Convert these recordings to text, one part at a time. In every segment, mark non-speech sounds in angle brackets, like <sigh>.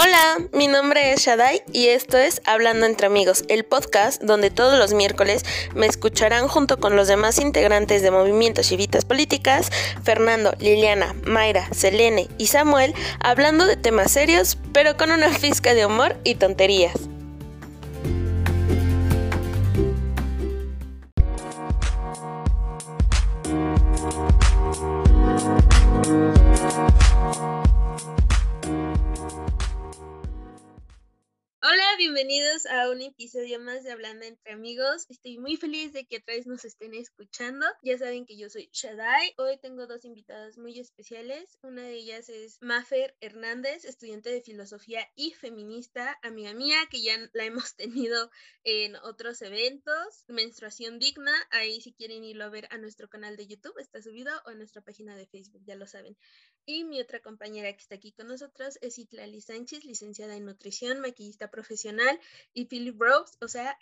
Hola, mi nombre es Shadai y esto es Hablando entre amigos, el podcast donde todos los miércoles me escucharán junto con los demás integrantes de Movimiento Chivitas Políticas, Fernando, Liliana, Mayra, Selene y Samuel, hablando de temas serios, pero con una <laughs> fisca de humor y tonterías. Bienvenidos a un episodio más de Hablando entre Amigos. Estoy muy feliz de que otra vez nos estén escuchando. Ya saben que yo soy Shadai. Hoy tengo dos invitadas muy especiales. Una de ellas es Mafer Hernández, estudiante de filosofía y feminista, amiga mía, que ya la hemos <laughs> tenido en otros eventos. Menstruación digna. Ahí si quieren irlo a ver a nuestro canal de YouTube, está subido, o en nuestra página de Facebook, ya lo saben. Y mi otra compañera que está aquí con nosotros es Itlali Sánchez, licenciada en nutrición, maquillista profesional, y Philip Rose, o sea,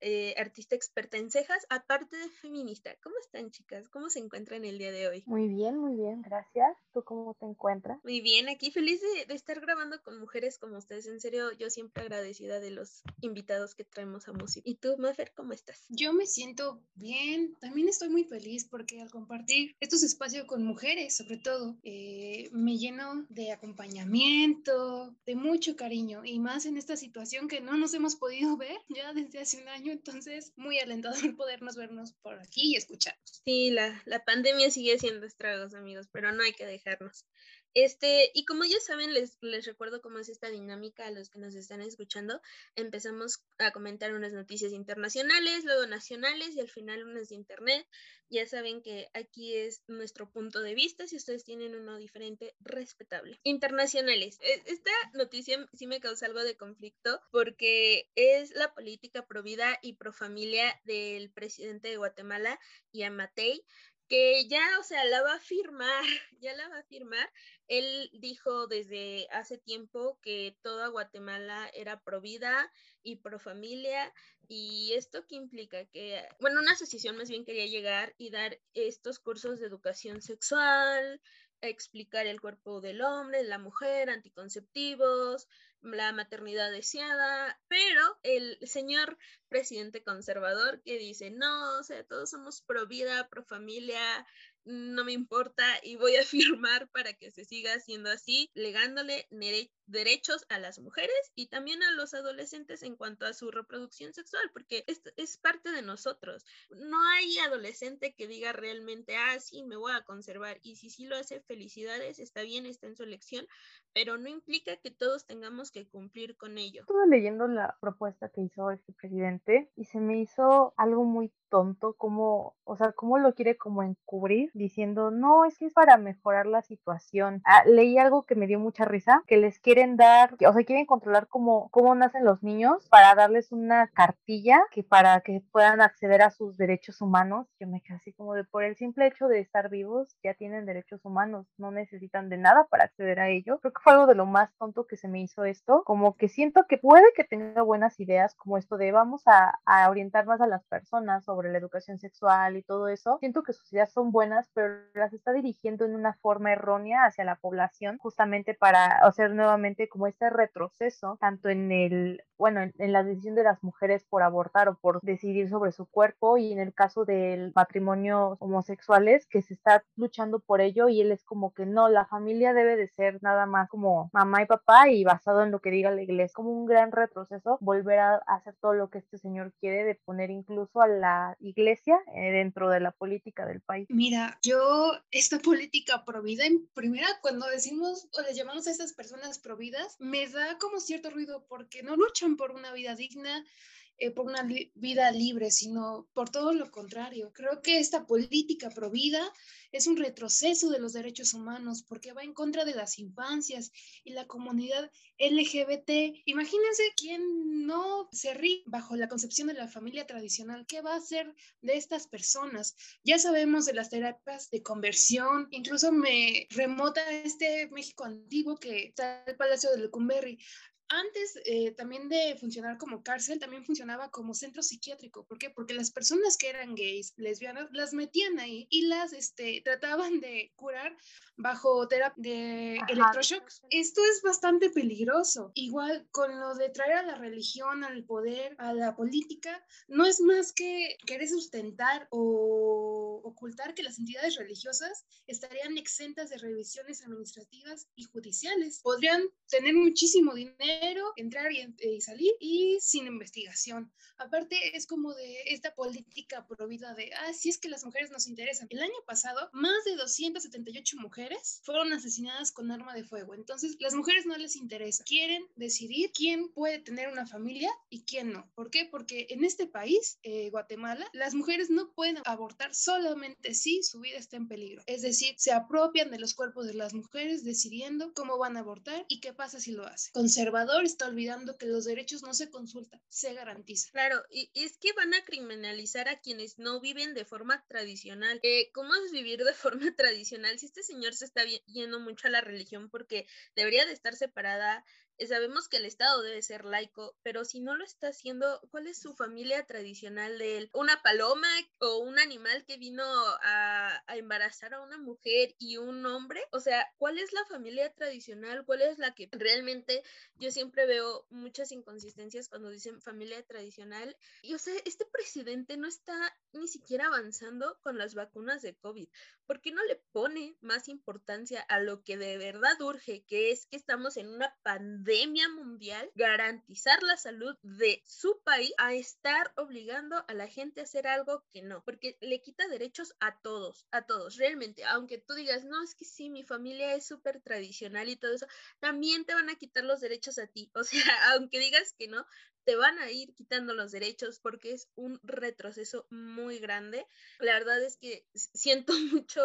eh, artista, experta en cejas, aparte de feminista. ¿Cómo están, chicas? ¿Cómo se encuentran el día de hoy? Muy bien, muy bien, gracias. ¿Tú cómo te encuentras? Muy bien, aquí feliz de, estar grabando con mujeres como ustedes. En serio, yo siempre agradecida de los invitados que traemos a música. ¿Y tú, Mafer, cómo estás? Yo me siento bien. También estoy muy feliz porque al compartir estos espacios con mujeres, sobre todo, eh, me lleno de acompañamiento, de mucho cariño y más en esta situación que no nos hemos podido ver ya desde hace un año, entonces muy alentador <laughs> podernos vernos por aquí y escucharnos. Sí, la, la pandemia sigue siendo estragos, amigos, pero no hay que dejarnos. Este, y como ya saben, les, les recuerdo cómo es esta dinámica a los que nos están escuchando. Empezamos a comentar unas noticias internacionales, luego nacionales y al final unas de internet. Ya saben que aquí es nuestro punto de vista, si ustedes tienen uno diferente, respetable. Internacionales. E, esta noticia sí me causa algo de conflicto porque es la política pro vida y pro familia del presidente de Guatemala, Yamatei que ya, o sea, la va a firmar, <laughs> ya la va a firmar. Él dijo desde hace tiempo que toda Guatemala era pro vida y pro familia. ¿Y esto qué implica? Que, bueno, una asociación más bien quería llegar y dar estos cursos de educación sexual, explicar el cuerpo del hombre, de la mujer, anticonceptivos, la maternidad deseada, pero el señor presidente conservador que dice, no, o sea, todos somos pro vida, pro familia, no me importa y voy a <laughs> firmar para que se siga haciendo así, legándole derechos a las mujeres y también a los adolescentes en cuanto a su reproducción sexual, porque es, es parte de nosotros. No hay adolescente que diga realmente, ah, sí, me voy a conservar y si sí lo hace, felicidades, está bien, está en su elección, pero no implica que todos tengamos que cumplir con ello. Estuve leyendo la propuesta que hizo este presidente y se me hizo algo muy tonto como, o sea, cómo lo quiere como encubrir diciendo, no, es que es para mejorar la situación. Ah, leí algo que me dio mucha risa, que les quieren dar, o sea, quieren controlar cómo, cómo nacen los niños para darles una cartilla que para que puedan acceder a sus derechos humanos. Yo me quedé así como de por el simple hecho de estar vivos, ya tienen derechos humanos, no necesitan de nada para acceder a ello. Creo que fue algo de lo más tonto que se me hizo esto, como que siento que puede que tenga buenas ideas como esto de vamos a, a orientar más a las personas sobre la educación sexual y todo eso, siento que sus ideas son buenas, pero las está dirigiendo en una forma errónea hacia la población, justamente para hacer nuevamente como este retroceso, tanto en el, bueno, en, la decisión de las mujeres por abortar o por decidir sobre su cuerpo y en el caso del matrimonio homosexuales, que se está luchando por ello y él es como que no, la familia debe de ser nada más como mamá y papá y basado en lo que diga la iglesia, como un gran retroceso volver a hacer todo lo que este señor quiere de poner incluso a la iglesia eh, dentro de la política del país. Mira, yo esta política provida, en primera, cuando decimos o les llamamos a estas personas providas, me da como cierto ruido porque no luchan por una vida digna, eh, por una vida libre, sino por todo lo contrario. Creo que esta política provida es un retroceso de los derechos humanos porque va en contra de las infancias y la comunidad LGBT. Imagínense quién no se ríe bajo la concepción de la familia tradicional. ¿Qué va a hacer de estas personas? Ya sabemos de las terapias de conversión, incluso me remota este México antiguo que está el Palacio de Lecumberri antes eh, también de funcionar como cárcel, también funcionaba como centro psiquiátrico. ¿Por qué? Porque las personas que eran gays, lesbianas, las metían ahí y las este, trataban de curar bajo terapia de electroshocks. Esto es bastante peligroso. Igual con lo de traer a la religión, al poder, a la política, no es más que querer sustentar o ocultar que las entidades religiosas estarían exentas de revisiones administrativas y judiciales. Podrían tener muchísimo dinero, entrar y, y salir y sin investigación. Aparte, es como de esta política prohibida de, ah, si es que las mujeres nos interesan. El año pasado, más de 278 mujeres fueron asesinadas con arma de fuego. Entonces, las mujeres no les interesa. Quieren decidir quién puede tener una familia y quién no. ¿Por qué? Porque en este país, eh, Guatemala, las mujeres no pueden abortar solamente si su vida está en peligro. Es decir, se apropian de los cuerpos de las mujeres decidiendo cómo van a abortar y qué pasa si lo hacen. Conservador está olvidando que los derechos no se consultan, se garantizan. Claro, y es que van a criminalizar a quienes no viven de forma tradicional. Eh, ¿Cómo es vivir de <laughs> forma tradicional si este señor se está yendo mucho a la religión porque debería de estar separada sabemos que el Estado debe ser laico, pero si no lo está haciendo, ¿cuál es su familia tradicional de él? ¿Una paloma o un animal que vino a, a, embarazar a una mujer y un hombre? O sea, ¿cuál es la familia tradicional? ¿Cuál es la que realmente yo siempre veo muchas inconsistencias cuando dicen familia tradicional? Y o sea, este presidente no está ni siquiera avanzando con las vacunas de COVID. ¿Por qué no le pone más importancia a lo que de verdad urge, que es que estamos en una pandemia? Pandemia mundial, garantizar la salud de su país a estar obligando a la gente a hacer algo que no, porque le quita derechos a todos, a todos, realmente, aunque tú digas, no, es que sí, mi familia es súper tradicional y todo eso, también te van a quitar los derechos a ti, <laughs> o sea, aunque digas que no, te van a ir quitando los derechos porque es un retroceso muy grande. La verdad es que siento <laughs> mucho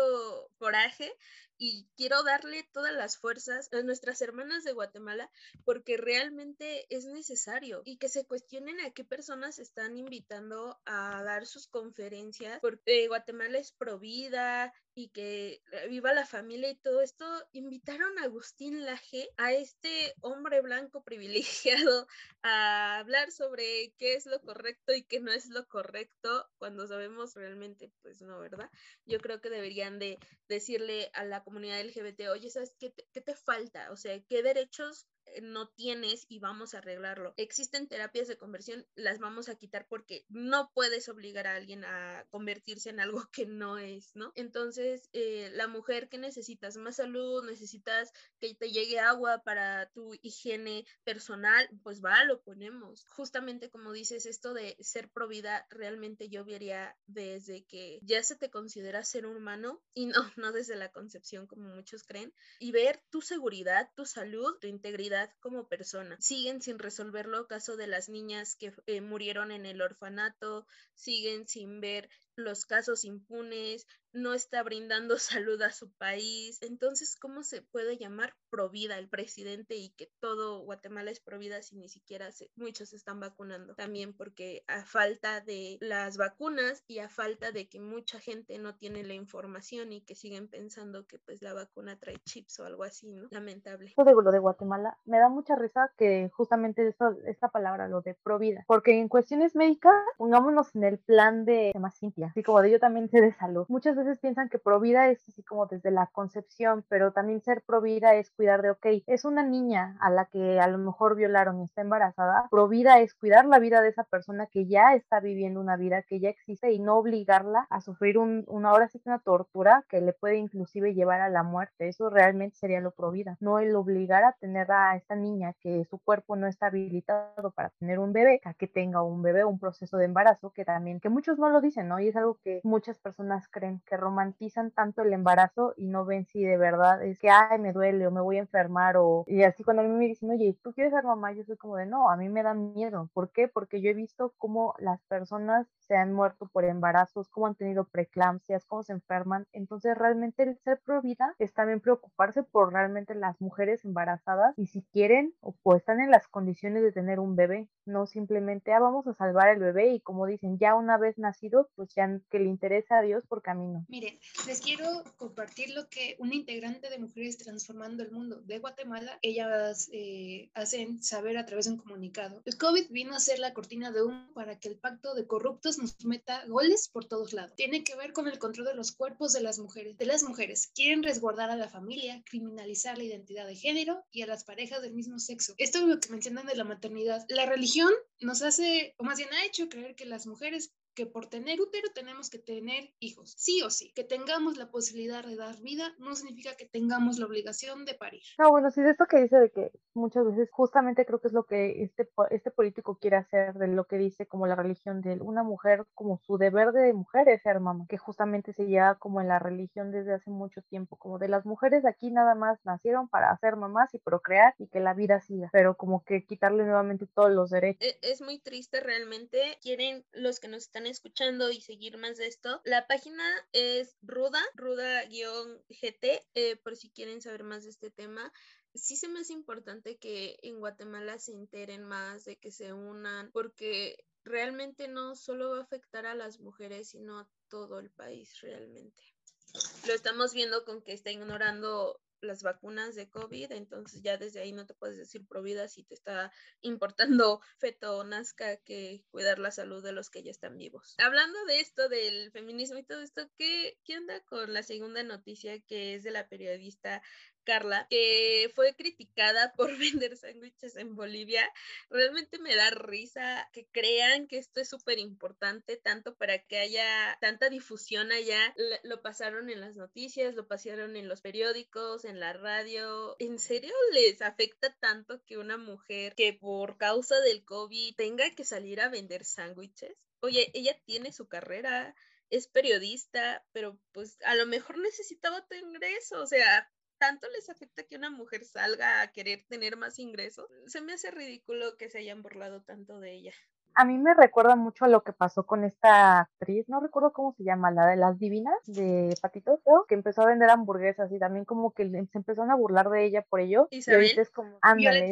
coraje y quiero darle todas las fuerzas a nuestras hermanas de Guatemala porque realmente es necesario y que se cuestionen a qué personas están invitando a dar sus conferencias porque Guatemala es provida y que viva la familia y todo esto, invitaron a Agustín Laje, a este hombre blanco privilegiado, <laughs> a hablar sobre qué es lo correcto y qué no es lo correcto, cuando sabemos realmente, pues no, ¿verdad? Yo creo que deberían de decirle a la comunidad LGBT, oye, ¿sabes qué qué te falta? O sea, ¿qué derechos eh, no tienes y vamos a arreglarlo. Existen terapias de conversión, las vamos a quitar porque no puedes obligar a alguien a convertirse en algo <laughs> que no es, ¿no? Entonces, eh, la mujer que necesitas más salud, necesitas que te llegue agua para tu higiene personal, pues va, lo ponemos. Justamente como dices, esto de ser provida, realmente yo vería desde que ya se te considera ser humano y no, <laughs> no desde la concepción como muchos creen, y ver tu seguridad, tu salud, tu integridad como persona. Siguen sin resolverlo caso de las niñas que eh, murieron en el orfanato, siguen sin ver los casos impunes, no está brindando <laughs> salud a su país. Entonces, ¿cómo se puede llamar provida el presidente y que todo Guatemala es provida si ni siquiera se, muchos están vacunando? También porque a falta de las vacunas y a falta de que mucha gente no tiene la información y que siguen pensando que pues la vacuna trae chips o algo así, ¿no? Lamentable. Esto de lo de Guatemala me da mucha risa que justamente esto, esta palabra, lo de provida, porque en cuestiones médicas, pongámonos en el plan de más simple, así como de yo también sé de salud. Muchas veces piensan que provida es así como desde la concepción, pero también ser provida es cuidar de, ok, es una niña a la que a lo mejor violaron y está embarazada, provida es cuidar la vida de esa persona que ya está viviendo una vida que ya existe y no obligarla a sufrir un, una hora sí una tortura que le puede inclusive llevar a la muerte. Eso realmente sería lo provida, no el obligar a tener a esta niña que su cuerpo no está habilitado para tener un bebé, a que tenga un bebé, un proceso de embarazo que también, que muchos no lo dicen, ¿no? Y es algo que muchas personas creen que romantizan tanto el embarazo y no ven si de verdad es que, ay, me duele o me voy a enfermar o... Y así cuando a mí me dicen, oye, ¿tú quieres ser mamá? Yo soy como de, no, a mí me da miedo. ¿Por qué? Porque yo he visto cómo las personas se han muerto por embarazos, cómo han tenido preeclampsias, cómo se enferman. Entonces, realmente el ser pro vida es también preocuparse por realmente las mujeres embarazadas y si quieren o pues están en las condiciones de tener un bebé, no simplemente, ah, vamos a salvar el bebé y como dicen, ya una vez nacido, pues ya que, que le interesa a Dios porque a mí no. Miren, les quiero compartir lo que una integrante de Mujeres Transformando el Mundo de Guatemala, ellas eh, hacen saber a través de un comunicado. El COVID vino a ser la cortina de humo para que el pacto de corruptos nos meta goles por todos lados. Tiene que ver con el control de los cuerpos de las mujeres. De las mujeres quieren resguardar a la familia, criminalizar la identidad de género y a las parejas del mismo sexo. Esto es lo que mencionan de la maternidad. La religión nos hace, o más bien ha hecho creer que las mujeres que por tener útero tenemos que tener hijos, sí o sí. Que tengamos la posibilidad de dar vida no significa que tengamos la obligación de parir. No, bueno, sí, de esto que dice de que muchas veces justamente creo que es lo que este, este político quiere hacer, de lo que dice como la religión de una mujer, como su deber de mujer es ser mamá, que justamente se lleva como en la religión desde hace mucho tiempo, como de las mujeres aquí nada más nacieron para ser mamás y procrear y que la vida siga, pero como que quitarle nuevamente todos los derechos. E, es muy triste realmente, quieren los que nos están escuchando y seguir más de esto, la página es ruda, ruda-gt, eh, por si quieren saber más de este tema. Sí se me hace importante que en Guatemala se enteren más, de que se unan, porque realmente no solo va a afectar a las mujeres, sino a todo el país realmente. Lo estamos viendo con que está ignorando las vacunas de COVID, entonces ya desde ahí no te puedes decir provida si te está importando <laughs> feto o nazca que cuidar la salud de los que ya están vivos. Hablando de esto, del feminismo y todo esto, ¿qué, qué onda con la segunda noticia que es de la periodista Carla, que fue criticada por <laughs> vender sándwiches en Bolivia. Realmente me da risa que crean que esto es súper importante, tanto para que haya tanta difusión allá. Lo pasaron en las noticias, lo pasaron en los periódicos, en la radio. ¿En serio les afecta tanto que una mujer que por causa del COVID tenga que salir a vender sándwiches? Oye, ella tiene su carrera, es periodista, pero pues a lo mejor necesitaba tu ingreso, o sea, tanto les afecta que una mujer salga a querer tener más ingresos. Se me hace ridículo que se hayan burlado tanto de ella. A mí me recuerda mucho a lo que pasó con esta actriz, no recuerdo cómo se llama, la de las divinas de Patitos, que empezó a vender hamburguesas y también como que se empezaron a burlar de ella por ello. Y ahorita es como, ándale.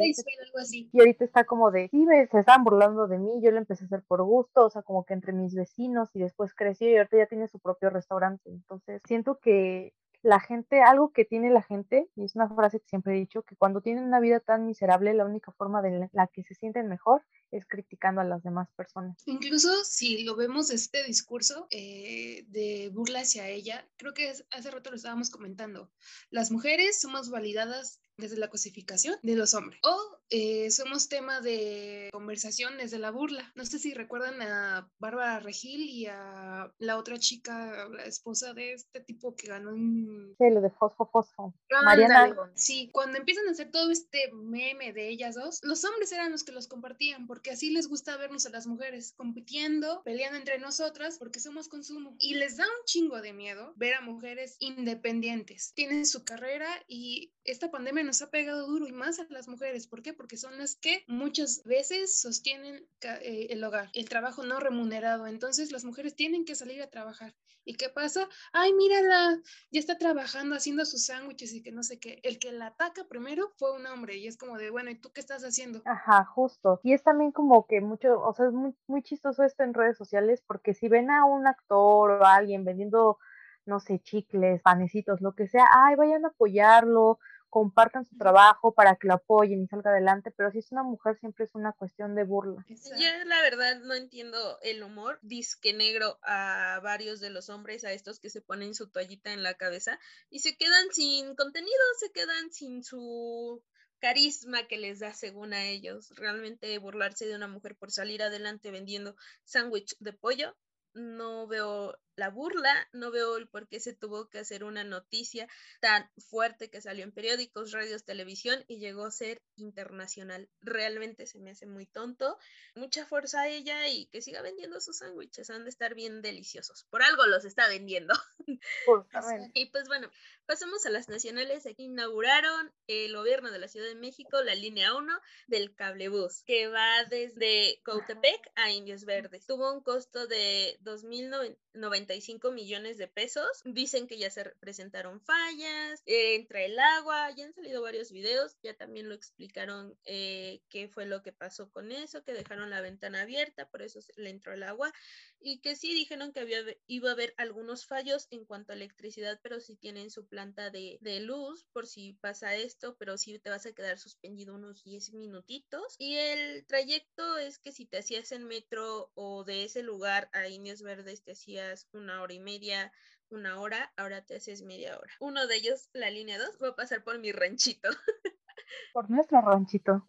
Y ahorita está como de, sí, se estaban burlando de mí, yo lo empecé a hacer por gusto, o sea, como que entre mis vecinos y después creció y ahorita ya tiene su propio restaurante. Entonces, siento que la gente, algo que tiene la gente, y es una frase que siempre he dicho, que cuando tienen una vida tan miserable, la única forma de la que se sienten mejor es criticando a las demás personas. Incluso si lo vemos este discurso eh, de burla hacia ella, creo que hace rato lo estábamos comentando, las mujeres somos validadas desde la cosificación de los hombres. O eh, somos tema de conversación desde la burla. No sé si recuerdan a Bárbara Regil y a la otra chica, la esposa de este tipo que ganó un... Sí, lo de Fosfo Fosfo. Mariana. Sí, cuando empiezan a hacer todo este meme de ellas dos, los hombres eran los que los compartían, porque así les gusta vernos a las mujeres compitiendo, peleando entre nosotras, porque somos consumo. Y les da un chingo de miedo ver a mujeres independientes. Tienen su carrera y esta pandemia nos ha pegado duro y más a las mujeres. ¿Por qué? Porque son las que muchas veces sostienen eh, el hogar, el trabajo no remunerado. Entonces las mujeres tienen que salir a trabajar. ¿Y qué pasa? Ay, mírala, ya está trabajando haciendo sus sándwiches y que no sé qué. El que la ataca primero fue un hombre y es como de, bueno, ¿y tú qué estás haciendo? Ajá, justo. Y es también como que mucho, o sea, es muy, muy chistoso esto en redes sociales porque si ven a un actor o a alguien vendiendo no sé, chicles, panecitos, lo que sea, ay, vayan a apoyarlo, compartan su trabajo para que lo apoyen y salga adelante, pero si es una mujer siempre es una cuestión de burla. Yo la verdad no entiendo el humor disque negro a varios de los hombres, a estos que se ponen su toallita en la cabeza y se quedan sin contenido, se quedan sin su carisma que les da según a ellos. Realmente burlarse de una mujer por salir adelante vendiendo sándwich de pollo, no veo la burla, no veo el por qué se tuvo que hacer una noticia tan fuerte que salió en periódicos, radios, televisión y llegó a ser internacional. Realmente se me hace muy tonto. Mucha fuerza a ella y que siga vendiendo sus sándwiches, han de estar bien deliciosos. Por algo los está vendiendo. <laughs> y pues bueno, pasamos a las nacionales. Aquí inauguraron el gobierno de la Ciudad de México la línea 1 del cablebús, que va desde Cautepec a Indios Verdes. Tuvo un costo de 2.090 45 millones de pesos. Dicen que ya se presentaron fallas, eh, entra el agua, ya han salido varios videos, ya también lo explicaron eh, qué fue lo que pasó con eso, que dejaron la ventana abierta, por eso le entró el agua, y que sí dijeron que había, iba a haber algunos fallos en cuanto a electricidad, pero si tienen su planta de, de luz por si pasa esto, pero sí te vas a quedar suspendido unos 10 minutitos. Y el trayecto es que si te hacías en metro o de ese lugar a Indios Verdes te hacías una hora y media, una hora, ahora te haces media hora. Uno de ellos, la línea 2, va a pasar por mi ranchito. <laughs> Por nuestro ranchito.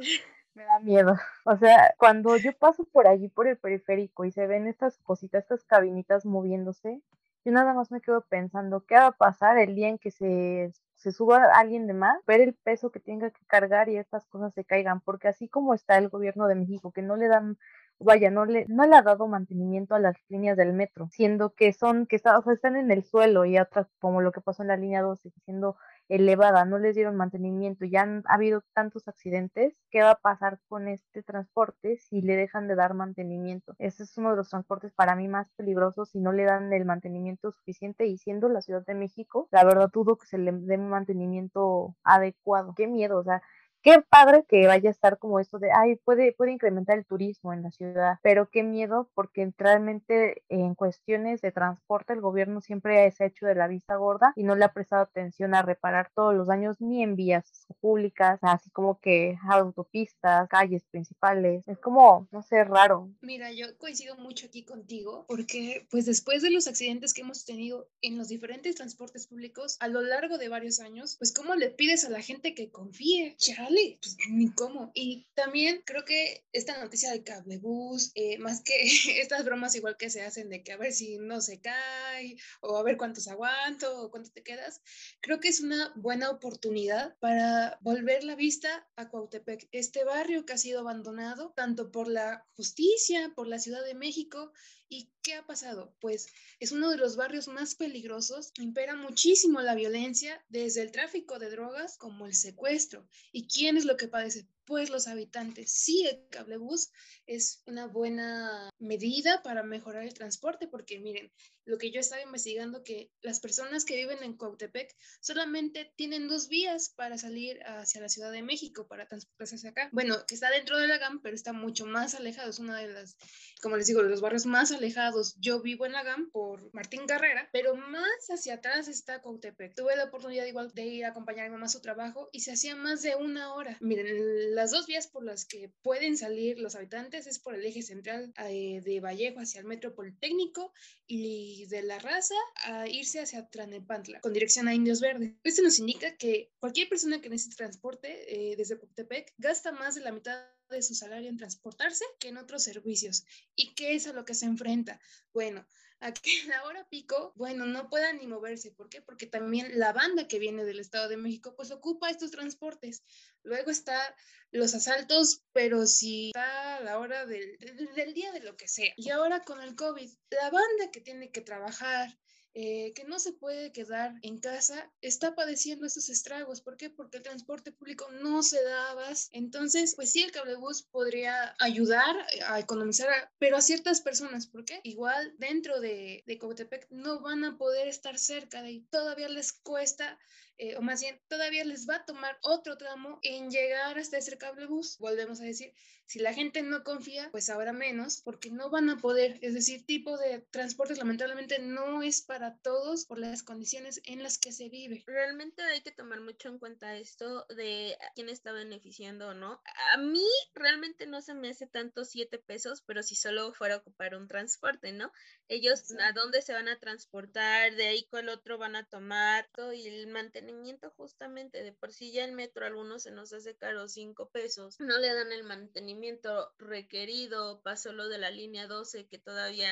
Me da miedo. O sea, cuando yo paso por allí, por el periférico, y se ven estas cositas, estas cabinitas moviéndose, yo nada más me quedo pensando, ¿qué va a pasar el día en que se, se suba alguien de más? Ver el peso que tenga que cargar y estas cosas se caigan, porque así como está el gobierno de México, que no le dan vaya, no le, no le ha dado mantenimiento a las líneas del metro, siendo que son, que está, o sea, están en el suelo y otras, como lo que pasó en la línea 12, siendo elevada, no les dieron mantenimiento, ya han ha habido tantos accidentes, ¿qué va a pasar con este transporte si le dejan de dar mantenimiento? Ese es uno de los transportes para mí más peligrosos si no le dan el mantenimiento suficiente y siendo la Ciudad de México, la verdad dudo que se le dé mantenimiento adecuado. Qué miedo, o sea, qué padre que vaya a estar como esto de, ay, puede, puede incrementar el turismo en la ciudad, pero qué miedo porque realmente en cuestiones de transporte el gobierno siempre se ha hecho de la vista gorda y no le ha prestado atención a reparar todos los daños ni en vías públicas, así como que autopistas, calles principales. Es como, no sé, raro. Mira, yo coincido mucho aquí contigo porque pues después de los accidentes que hemos tenido en los diferentes transportes públicos a lo largo de varios años, pues cómo le pides a la gente que confíe, chale, pues ni cómo. Y también creo que esta noticia de cablebús, eh, más que <laughs> estas bromas igual que se hacen de que a ver si no se cae o a ver cuántos aguanto o cuánto te quedas, creo que es una buena oportunidad para volver la vista a Cuautepec, este barrio que ha sido abandonado tanto por la justicia, por la Ciudad de México ¿Y qué ha pasado? Pues es uno de los barrios más peligrosos, impera muchísimo la violencia, desde el tráfico de drogas como el secuestro. ¿Y quién es lo que padece? Pues los habitantes. Sí, el cablebús es una buena medida para mejorar el transporte, porque miren, lo que yo estaba investigando, que las personas que viven en Coatepec solamente tienen dos vías para salir hacia la Ciudad de México, para transportarse acá. Bueno, que está dentro de la GAM, pero está mucho más alejado. Es una de las, como les digo, de los barrios más alejados. Yo vivo en la GAM por Martín Carrera, pero más hacia atrás está Coatepec. Tuve la oportunidad igual de ir a acompañar a mi mamá a su trabajo y se hacía más de una hora. Miren, las dos vías por las que pueden salir los habitantes es por el eje central eh, de Vallejo hacia el Metro Politécnico y de la raza a irse hacia Tlanepantla, con dirección a Indios Verdes. Esto nos indica que cualquier persona que necesite transporte eh, desde Poctepec gasta más de la mitad de su salario en transportarse que en otros servicios. ¿Y qué es a lo que se enfrenta? Bueno, a que <laughs> en pico, bueno, no puedan ni moverse. ¿Por qué? Porque también la banda que viene del Estado de México, pues ocupa estos transportes. Luego está los asaltos, pero si está a la hora del, del día de lo que sea. Y ahora con el COVID, la banda que tiene que trabajar, eh, que no se puede quedar en casa, está padeciendo estos estragos. ¿Por qué? Porque el transporte público no se daba. Entonces, pues sí, el cablebús podría ayudar a economizar, pero a ciertas personas. ¿Por qué? Igual dentro de, de Cotepec no van a poder estar cerca de ahí. Todavía les cuesta eh, o más bien todavía les va a tomar otro tramo en llegar hasta ese cablebús. Volvemos a decir, si la gente no confía, pues ahora menos, porque no van a poder. Es decir, tipo de transportes lamentablemente no es para todos por las condiciones en las que se vive. Realmente hay que tomar mucho en cuenta esto de quién está beneficiando o no. A mí realmente no se me hace tanto siete pesos, pero si solo fuera a ocupar un transporte, ¿no? Ellos a dónde se van a transportar, de ahí con el otro van a tomar todo y el mantenimiento mantenimiento justamente, de por sí ya el metro algunos se nos hace caro 5 pesos, no le dan el mantenimiento requerido, pasó lo de la línea 12 que todavía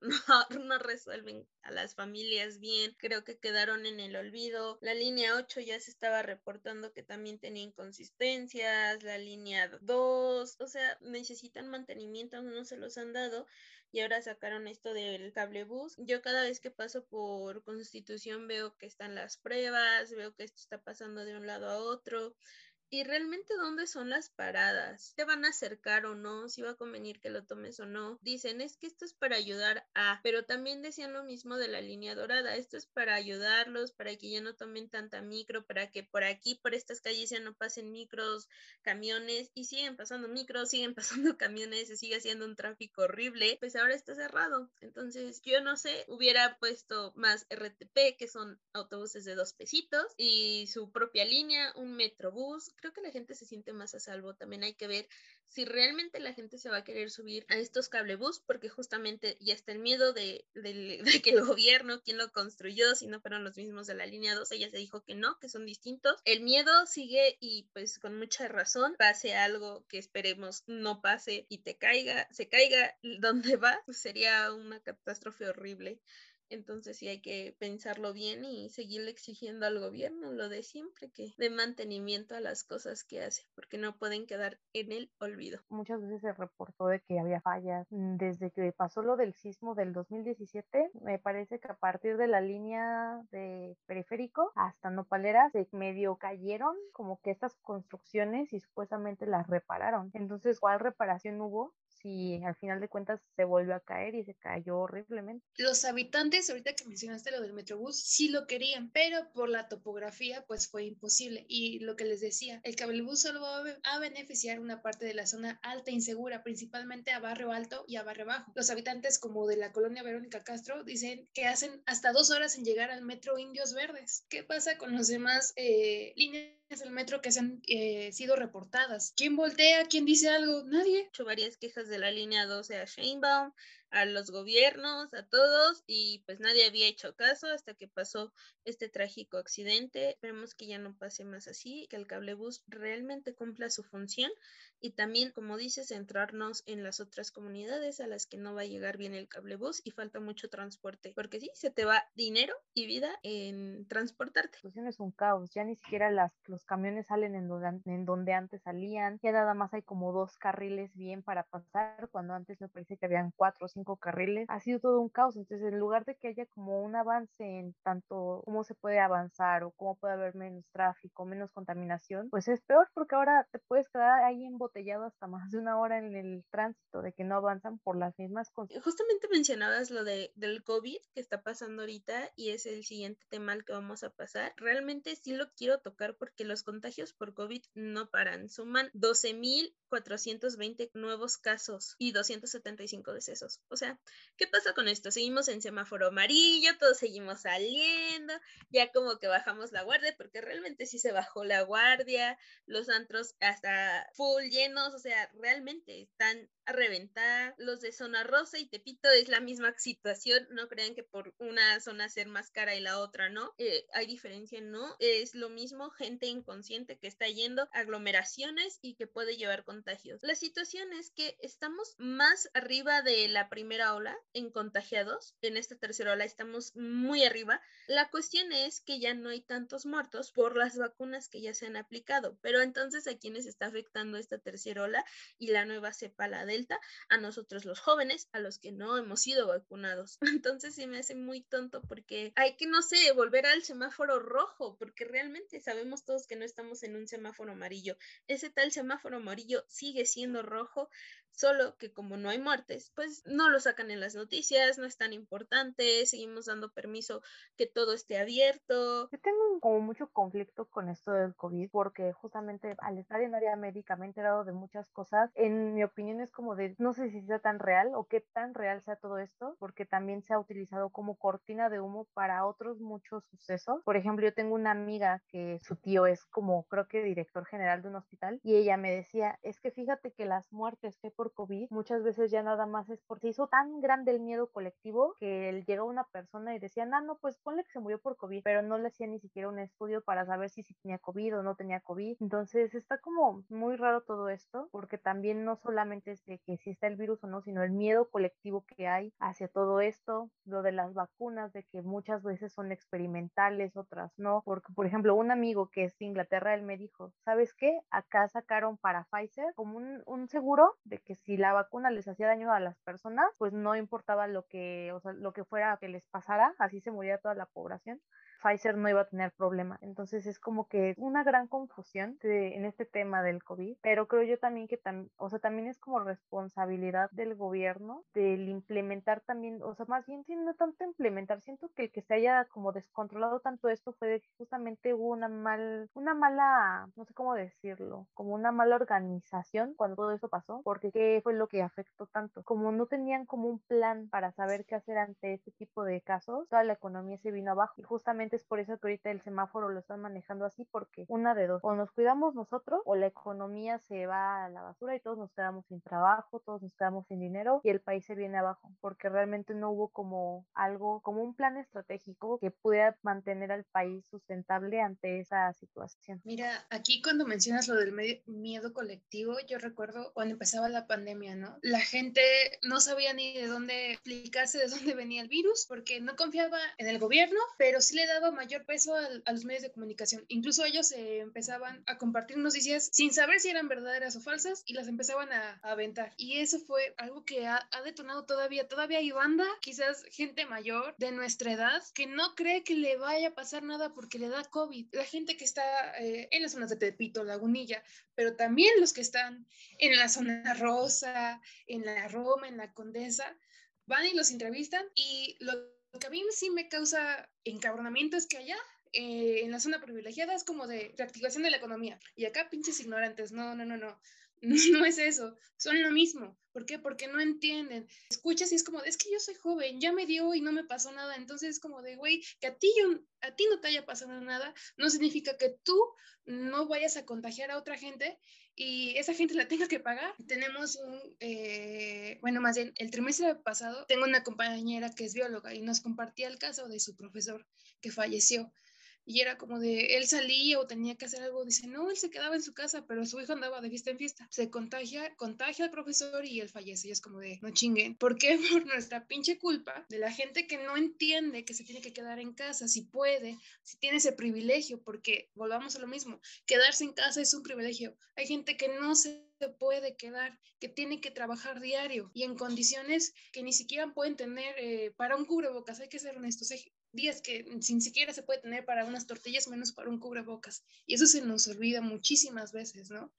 <laughs> no, no resuelven a las familias bien, creo que quedaron en el olvido, la línea 8 ya se estaba reportando que también tenía inconsistencias, la línea 2, o sea, necesitan mantenimiento, no se los han dado y ahora sacaron esto del cable bus. Yo cada vez que paso por Constitución veo que están las pruebas, veo que esto está pasando de un lado a otro ¿y realmente dónde son las paradas? ¿Te van a acercar o no? ¿Si va a convenir que lo tomes o no? Dicen, es que esto es para ayudar a, pero también decían lo mismo de la línea dorada, esto es para ayudarlos, para que ya no tomen tanta micro, para que por aquí, por estas calles ya no pasen micros, camiones, y siguen pasando micros, siguen <laughs> pasando camiones, se sigue haciendo un tráfico horrible, pues ahora está cerrado. Entonces, yo no sé, hubiera puesto más RTP, que son autobuses de dos pesitos, y su propia línea, un metrobús. Creo que la gente se siente más a salvo. También hay que ver si realmente la gente se va a querer subir a estos cablebús, porque justamente ya está el miedo de, <laughs> que el gobierno, quien lo construyó, si no fueron los mismos de la línea 12, ya se dijo que no, que son distintos. El miedo sigue y pues con mucha razón pase algo que esperemos no pase y te caiga, se caiga donde va, pues sería una catástrofe horrible. Entonces sí hay que pensarlo bien y seguirle exigiendo al gobierno lo de siempre, que de mantenimiento a las cosas que hace, porque no pueden quedar en el olvido. Muchas veces se reportó de que había fallas. Mm, desde que pasó lo del sismo del 2017, me parece que a partir de la línea de periférico hasta Nopalera se medio cayeron como que estas construcciones y supuestamente las repararon. Entonces, ¿cuál reparación hubo? Y al final de cuentas se volvió a caer y se cayó horriblemente. Los habitantes, ahorita que mencionaste lo del Metrobús, sí lo querían, pero por la topografía pues fue imposible. Y lo que les decía, el cablebús solo va a beneficiar una parte de la zona alta e insegura, principalmente a Barrio Alto y a Barrio Bajo. Los habitantes como de la colonia Verónica Castro dicen que hacen hasta dos horas en llegar al Metro Indios Verdes. ¿Qué pasa con los demás eh, líneas? Del metro que se han eh, sido reportadas. ¿Quién voltea? ¿Quién dice algo? Nadie. He hecho varias quejas de la línea 12 a Sheinbaum, a los gobiernos, a todos, y pues nadie había hecho caso hasta que pasó este trágico accidente. Esperemos que ya no pase más así, que el cablebús realmente cumpla su función y también, como dices, centrarnos en las otras comunidades a las que no va a llegar bien el cablebús y falta mucho transporte, porque sí, se te va dinero y vida en transportarte. Pues es un caos, ya ni siquiera las, los camiones salen en donde, en donde antes salían, ya nada más hay como dos carriles bien para pasar, cuando antes me parece que habían cuatro o cinco carriles, ha sido todo un caos. Entonces, en lugar de que haya como un avance en tanto cómo se puede avanzar o cómo puede haber menos tráfico, menos contaminación, pues es peor porque ahora te puedes quedar ahí embotellado hasta <laughs> más de una hora en el tránsito, de que no avanzan por las mismas cosas. Justamente mencionabas lo de, del COVID que está pasando ahorita y es el siguiente tema al que vamos a pasar. Realmente sí lo quiero tocar porque los contagios por COVID no paran. Suman 12.420 nuevos casos y 275 decesos. O sea, ¿qué pasa con esto? Seguimos en semáforo amarillo, todos seguimos saliendo, ya como que bajamos la guardia, porque realmente sí se bajó la guardia, los antros hasta full llenos, o sea, realmente están a reventar. Los de zona rosa y Tepito es la misma situación. No crean que por una zona ser más cara y la otra no. Eh, hay diferencia, no. Es lo mismo gente inconsciente que está yendo aglomeraciones y que puede llevar La situación es que estamos más arriba de la primera ola en contagiados. En esta tercera ola estamos muy arriba. La cuestión es que ya no hay tantos muertos por las vacunas que ya se han aplicado. Pero entonces a quienes está afectando esta tercera ola y la nueva cepa, la de a nosotros los jóvenes, a los que no hemos sido vacunados. <laughs> Entonces sí me hace muy tonto porque hay que, no sé, volver al semáforo rojo, porque realmente sabemos todos que no estamos en un semáforo amarillo. Ese tal semáforo amarillo sigue siendo rojo, solo que como no hay muertes, pues no lo sacan en las noticias, no es tan importante, seguimos dando permiso que todo esté abierto. Yo tengo como mucho conflicto con esto del COVID porque justamente al estar en área médica me he enterado de muchas cosas. En mi opinión es como de, no sé si sea tan real o qué tan real sea todo esto, porque también se ha utilizado como cortina de humo para otros muchos sucesos. Por ejemplo, yo tengo una amiga que su tío es como creo que director general de un hospital y ella me decía, es que fíjate que las muertes que por COVID, muchas veces ya nada más es porque hizo tan grande el miedo colectivo que llegó una persona y decía, ah, no, pues ponle que se murió por COVID, pero no le hacía ni siquiera un estudio para saber si, si tenía COVID o no tenía COVID. Entonces está como muy raro todo esto, porque también no solamente es de que si está el virus o no, sino el miedo colectivo que hay hacia todo esto, lo de las vacunas, de que muchas veces son experimentales, otras no, porque por ejemplo un amigo que es de Inglaterra, él me dijo, ¿sabes qué? Acá sacaron para Pfizer como un, un seguro de que si la vacuna les hacía daño a las personas, pues no importaba lo que, o sea, lo que fuera que les pasara, así se moría toda la población Pfizer no iba a tener problema. Entonces es como que una gran confusión en este tema del COVID, pero creo yo también que o sea, también es como responsabilidad del gobierno del implementar también, o sea, más bien no tanto implementar, siento que el que se haya como descontrolado tanto esto fue justamente una mal, una mala, no sé cómo decirlo, como una mala organización cuando todo eso pasó, porque qué fue lo que afectó tanto, como no tenían como un plan para saber qué hacer ante este tipo de casos, toda la economía se vino abajo y justamente es por eso que ahorita el semáforo lo están manejando así, porque una de dos, o nos cuidamos nosotros o la economía se va a la basura y todos nos quedamos sin trabajo, todos nos quedamos sin dinero y el país se viene abajo, porque realmente no hubo como algo, como un plan estratégico que pudiera mantener al país sustentable ante esa situación. Mira, aquí cuando mencionas lo del miedo colectivo, yo recuerdo cuando empezaba la pandemia, ¿no? La gente no sabía ni de dónde explicarse de dónde venía el virus, porque no confiaba en el gobierno, pero sí le daba mayor peso a, los medios de comunicación. Incluso ellos eh, empezaban a compartir noticias sin saber si eran verdaderas o falsas y las empezaban a, aventar. Y eso fue algo que ha, detonado todavía. Todavía hay banda, quizás gente mayor de nuestra edad, que no cree que le vaya a pasar nada porque le da COVID. La gente que está eh, en las zonas de Tepito, Lagunilla, pero también los que están en la zona rosa, en la Roma, en la Condesa, van y los entrevistan y lo que a mí sí me causa encabronamiento es que allá eh, en la zona privilegiada es como de reactivación de la economía. Y acá pinches ignorantes, no, no, no, no. <laughs> No es eso, son lo mismo. ¿Por qué? Porque no entienden. Escuchas y es como, es que yo soy joven, ya me dio y no me pasó nada. Entonces es como de, güey, que a ti, a ti no te haya pasado nada, no significa que tú no vayas a contagiar a otra gente y esa gente la tenga que pagar. Tenemos un, eh, bueno, más bien, el trimestre pasado tengo una compañera que es bióloga y nos compartía el caso de su profesor que falleció y era como de él salía o tenía que hacer algo, dice, no, él se quedaba en su casa, pero su hijo andaba de fiesta en fiesta. Se contagia, contagia al profesor y él fallece. Y es como de, no chinguen. ¿Por qué? <laughs> Por nuestra pinche culpa de la gente que no entiende que se tiene que quedar en casa, si puede, si tiene ese privilegio, porque volvamos a lo mismo, quedarse en casa es un privilegio. Hay gente que no se puede quedar, que tiene que trabajar diario y en condiciones que ni siquiera pueden tener eh, para un cubrebocas, hay que ser honestos, días que sin siquiera se puede tener para unas tortillas, menos para un cubrebocas. Y eso se nos olvida muchísimas veces, ¿no?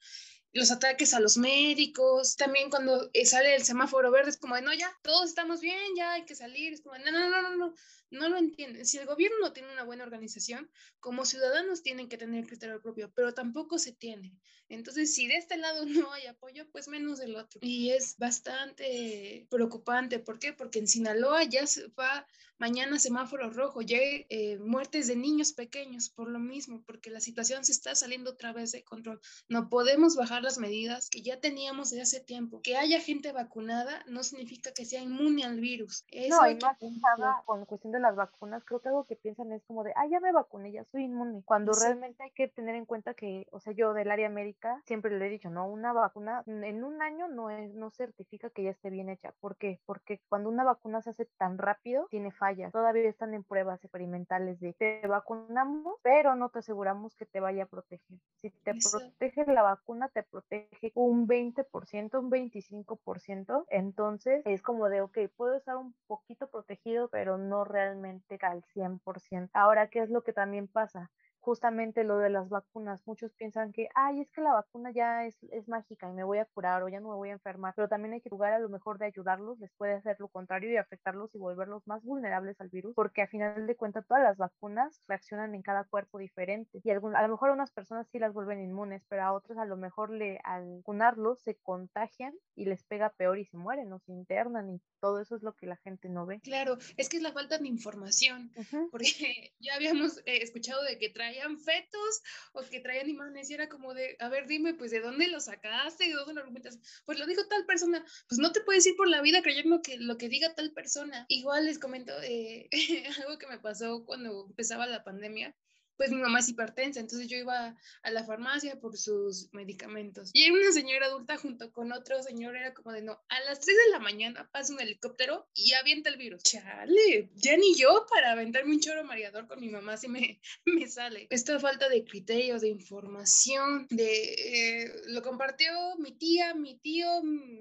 Los ataques a los médicos, también cuando eh, sale el semáforo verde es como de, no, ya, todos estamos bien, ya hay que salir, es como, no, no, no, no, no, no lo entienden. Si el gobierno no tiene una buena organización, como ciudadanos tienen que tener criterio propio, pero tampoco se tiene. Entonces, si de este lado <laughs> no hay apoyo, pues menos del otro. Y es bastante preocupante. ¿Por qué? Porque en Sinaloa ya se va mañana semáforo rojo, ya hay eh, muertes de niños pequeños por lo mismo, porque la situación se está saliendo otra vez de control. No podemos bajar las medidas que ya teníamos de hace tiempo. Que haya gente vacunada no significa que sea inmune al virus. no, y más nada con cuestión de las vacunas, creo que algo que piensan es como de, ah, ya me vacuné, ya soy inmune. Cuando realmente hay que tener en cuenta que, o sea, yo del área médica siempre le he dicho, no, una vacuna en un año no es, no certifica que ya esté bien hecha. ¿Por qué? Porque cuando una vacuna se hace tan rápido, tiene Todavía están en pruebas experimentales de te vacunamos, pero no te aseguramos que te vaya a proteger. Si te protege la vacuna, te protege un 20%, un 25%. Entonces es como de, ok, puedo estar un poquito protegido, pero no realmente al 100%. Ahora, ¿qué es lo que también pasa? Justamente lo de las vacunas. Muchos piensan que, ay, es que la vacuna ya es, es, mágica y me voy a curar o ya no me voy a enfermar, pero también hay que jugar a lo mejor de ayudarlos, les puede hacer lo contrario y afectarlos y volverlos más vulnerables al virus, porque a final de cuentas todas las vacunas reaccionan en cada cuerpo diferente y a lo mejor a unas personas sí las vuelven inmunes, pero a otras a lo mejor le, al vacunarlos se contagian y les pega peor y se mueren o se internan y todo eso es lo que la gente no ve. Claro, es que es la falta de información, porque <laughs> ya habíamos eh, escuchado de que trae traían fetos o que traían imágenes y era como de, a ver, dime, pues, ¿de dónde lo sacaste? ¿De dónde lo argumentas? Pues lo dijo tal persona, pues no te puedes ir por la vida creyendo que lo que diga tal persona. Igual les comento eh, <laughs> algo que me pasó cuando empezaba la pandemia pues mi mamá es hipertensa, entonces yo iba a la farmacia por sus medicamentos. Y una señora adulta junto con otro señor, era como de no, a las 3 de la mañana pasa un helicóptero y avienta el virus. Chale, ya ni yo para aventarme un choro mareador con mi mamá si me, <laughs> me sale. Esta falta de criterio, de información, de eh, lo compartió mi tía, mi tío,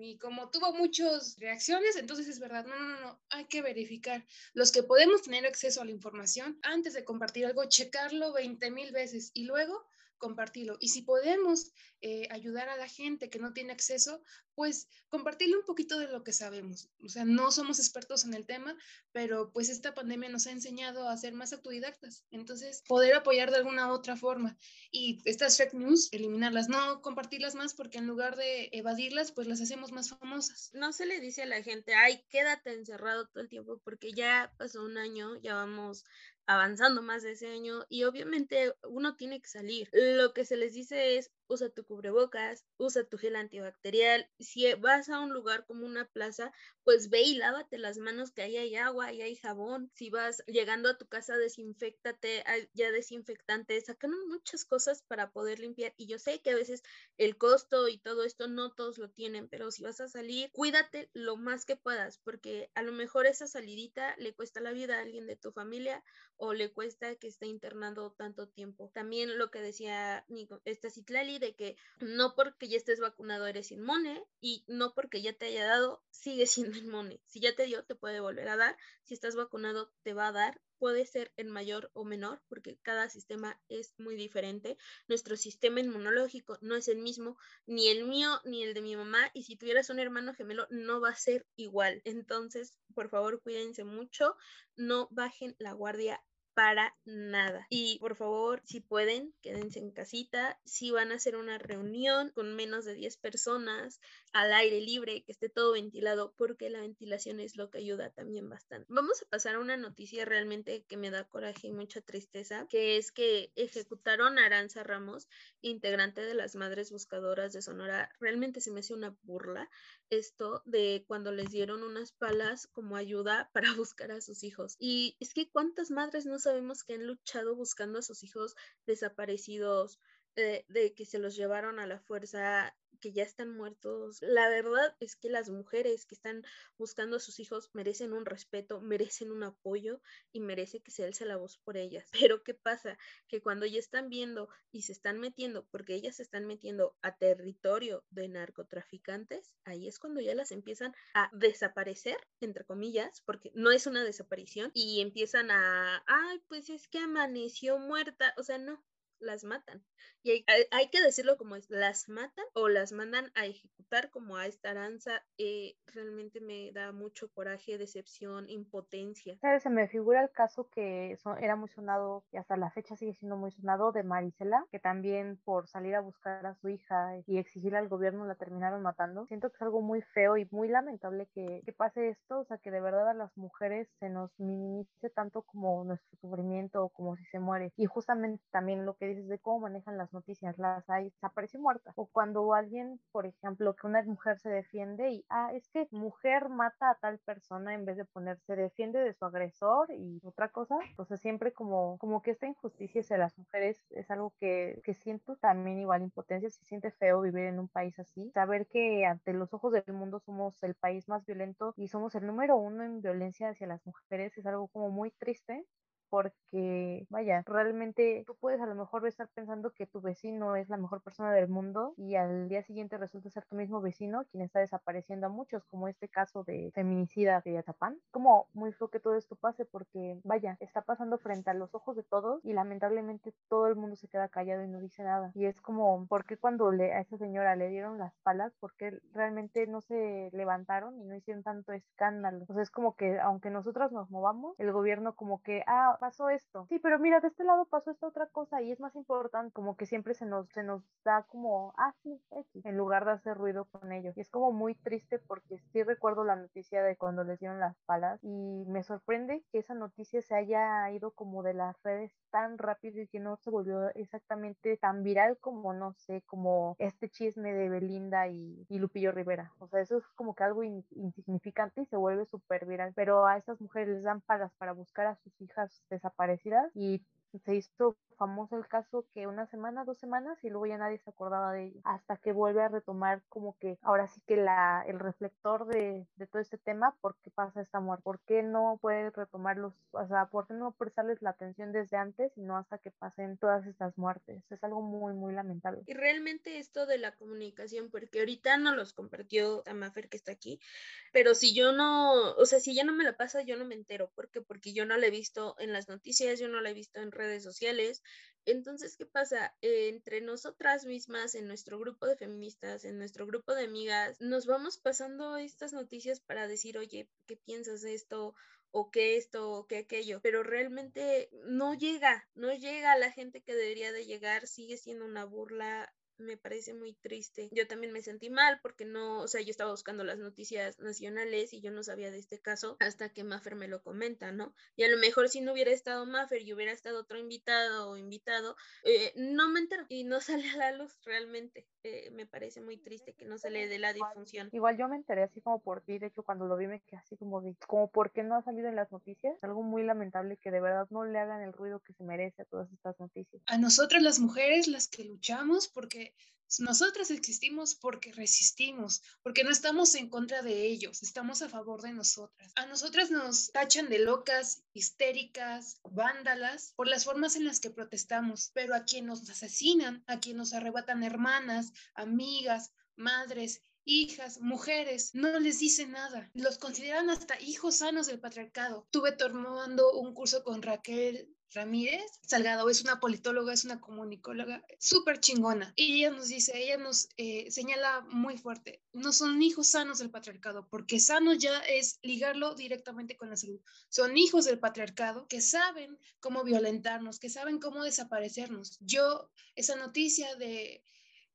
y como tuvo muchas reacciones, entonces es verdad, no, no, no, hay que verificar. Los que podemos tener acceso a la información, antes de compartir algo, checarlo 20 mil veces y luego compartirlo. Y si podemos eh, ayudar a la gente que no tiene acceso, pues compartirle un poquito de lo que sabemos. O sea, no somos expertos en el tema, pero pues esta pandemia nos ha enseñado a ser más autodidactas. Entonces, poder apoyar de alguna otra forma. Y estas fake news, eliminarlas, no compartirlas más porque en lugar de evadirlas, pues las hacemos más famosas. No se le dice a la gente, ay, quédate encerrado todo el tiempo porque ya pasó un año, ya vamos avanzando más de ese año y obviamente uno tiene que salir. Lo que se les dice es usa tu cubrebocas, usa tu gel antibacterial. Si vas a un lugar como una plaza, pues ve y lávate las manos que ahí hay agua, ahí hay jabón. Si vas llegando a tu casa, desinfectate, ya desinfectante, sacan muchas cosas para poder limpiar. Y yo sé que a veces el costo y todo esto no todos lo tienen, pero si vas a salir, cuídate lo más que puedas, porque a lo mejor esa salidita le cuesta la vida a alguien de tu familia o le cuesta que esté internando tanto tiempo. También lo que decía esta Citlali de que no porque ya estés vacunado eres inmune y no porque ya te haya dado sigue <laughs> siendo inmune. Si ya te dio, te puede volver a dar. Si estás vacunado, te va a dar. Puede ser en mayor o menor porque cada sistema es muy diferente. Nuestro sistema inmunológico no es el mismo, ni el mío ni el de mi mamá. Y si tuvieras un hermano gemelo, no va a ser igual. Entonces, por favor, cuídense mucho. No bajen la guardia para nada. Y por favor, si pueden, quédense en casita. Si van a hacer una reunión con menos de 10 personas al aire libre, que esté todo ventilado, porque la ventilación es lo que ayuda también bastante. Vamos a pasar a una noticia realmente que me da coraje y mucha tristeza, que es que ejecutaron a Aranza Ramos, integrante de las Madres Buscadoras de Sonora. Realmente se me hace una burla esto de cuando les dieron unas palas como ayuda <laughs> para buscar a sus hijos. Y es que cuántas madres no sabemos que han luchado buscando a sus hijos desaparecidos, eh, de que se los llevaron a la fuerza que ya están muertos. La verdad es que las mujeres que están buscando a sus hijos merecen un respeto, merecen un apoyo y merece que se alce la voz por ellas. <laughs> Pero ¿qué pasa? Que cuando ya están viendo y se están metiendo, porque ellas se están metiendo a territorio de narcotraficantes, ahí es cuando ya las empiezan a desaparecer, entre comillas, porque no es una desaparición, y empiezan a, ay, pues es que amaneció muerta, o sea, no, las matan. Y hay, que decirlo como es, las matan o las mandan a ejecutar como a esta aranza. Eh, realmente me da mucho coraje, decepción, impotencia. ¿Sabes? Se me figura el caso que era muy sonado y hasta la fecha sigue siendo muy sonado de Marisela, que también por salir a buscar a su hija y exigirle al gobierno la terminaron matando. Siento que es algo muy feo y muy lamentable que, que pase esto, o sea, que de verdad a las mujeres se nos minimice tanto como nuestro sufrimiento o como si se muere. Y justamente también lo que de cómo manejan las noticias, las hay, se aparece muerta. O cuando alguien, por ejemplo, que una mujer se defiende y, ah, es que mujer mata a tal persona en vez de ponerse defiende de su agresor y otra cosa. Entonces siempre como, como que esta injusticia hacia las mujeres es algo que, que siento también igual impotencia, se siente feo vivir en un país así. Saber que ante los ojos del mundo somos el país más violento y somos el número uno en violencia hacia las mujeres es algo como muy triste porque, vaya, realmente tú puedes a lo mejor estar pensando que tu vecino es la mejor persona del mundo y al día siguiente resulta ser tu mismo vecino quien está desapareciendo a muchos, como este caso de feminicida de Atapán. Como muy feo que todo esto pase porque, vaya, está pasando frente a los ojos de todos y lamentablemente todo el mundo se queda callado y no dice nada. Y es como, ¿por qué cuando le, a esa señora le dieron las palas? porque realmente no se levantaron y no hicieron tanto escándalo? O sea, es como que aunque nosotros nos movamos, el gobierno como que, ah, pasó esto. Sí, pero mira, de este lado pasó esta otra cosa y es más importante, como que siempre se nos, se nos da como, ah, sí, en lugar de hacer ruido con ellos. Y es como muy triste porque sí recuerdo la noticia de cuando les dieron las palas y me sorprende que esa noticia se haya ido como de las redes tan rápido y que no se volvió exactamente tan viral como, no sé, como este chisme de Belinda y, Lupillo Rivera. O sea, eso es como que algo insignificante y se vuelve súper viral. Pero a estas mujeres les dan palas para buscar a sus hijas desaparecidas y se hizo famoso el caso que una semana, dos semanas y luego ya nadie se acordaba de ello, hasta que vuelve a retomar como que ahora sí que la, el reflector de, de todo este tema, ¿por qué pasa esta muerte? ¿Por qué no puede retomarlos? O sea, ¿por qué no prestarles la atención desde antes y no hasta que pasen todas estas muertes? Es algo muy, muy lamentable. Y realmente esto de la comunicación, porque ahorita no los compartió Tamafer que está aquí, pero si yo no, o sea, si ya no me la pasa, yo no me entero. ¿Por qué? Porque yo no la he visto en las noticias, yo no la he visto en redes sociales, entonces, ¿qué pasa? Eh, entre nosotras mismas, en nuestro grupo de feministas, en nuestro grupo de amigas, nos vamos pasando estas noticias para decir, oye, ¿qué piensas de esto? o qué esto o qué aquello, pero realmente no llega, no llega a la gente que debería de llegar, sigue siendo una burla me parece muy triste. Yo también me sentí mal porque no, o sea, yo estaba buscando las noticias nacionales y yo no sabía de este caso hasta que Maffer me lo comenta, ¿no? Y a lo mejor si no hubiera estado Maffer y hubiera estado otro invitado o invitado, eh, no me entero y no <laughs> sale a la luz realmente. Eh, me parece muy triste que no se le dé la difusión. Igual yo me enteré así como por ti, de hecho cuando lo vi me quedé así como de, como por qué no ha salido en las noticias, algo muy lamentable que de verdad no le hagan el ruido que se merece a todas estas noticias. A nosotras las mujeres, las que luchamos, porque nosotras existimos porque resistimos, porque no estamos en contra de ellos, estamos a favor de nosotras. A nosotras nos tachan de locas, histéricas, vándalas, por las formas en las que protestamos, pero a quien nos asesinan, a quien nos arrebatan hermanas, amigas, madres, hijas, mujeres, no les dice nada. Los consideran hasta hijos sanos del patriarcado. Tuve tomando un curso con Raquel Ramírez Salgado, es una politóloga, es una comunicóloga súper chingona. Y ella nos dice, ella nos eh, señala muy fuerte, no son hijos sanos del patriarcado, porque sano ya es ligarlo directamente con la salud. Son hijos del patriarcado que saben cómo violentarnos, que saben cómo desaparecernos. Yo, esa noticia de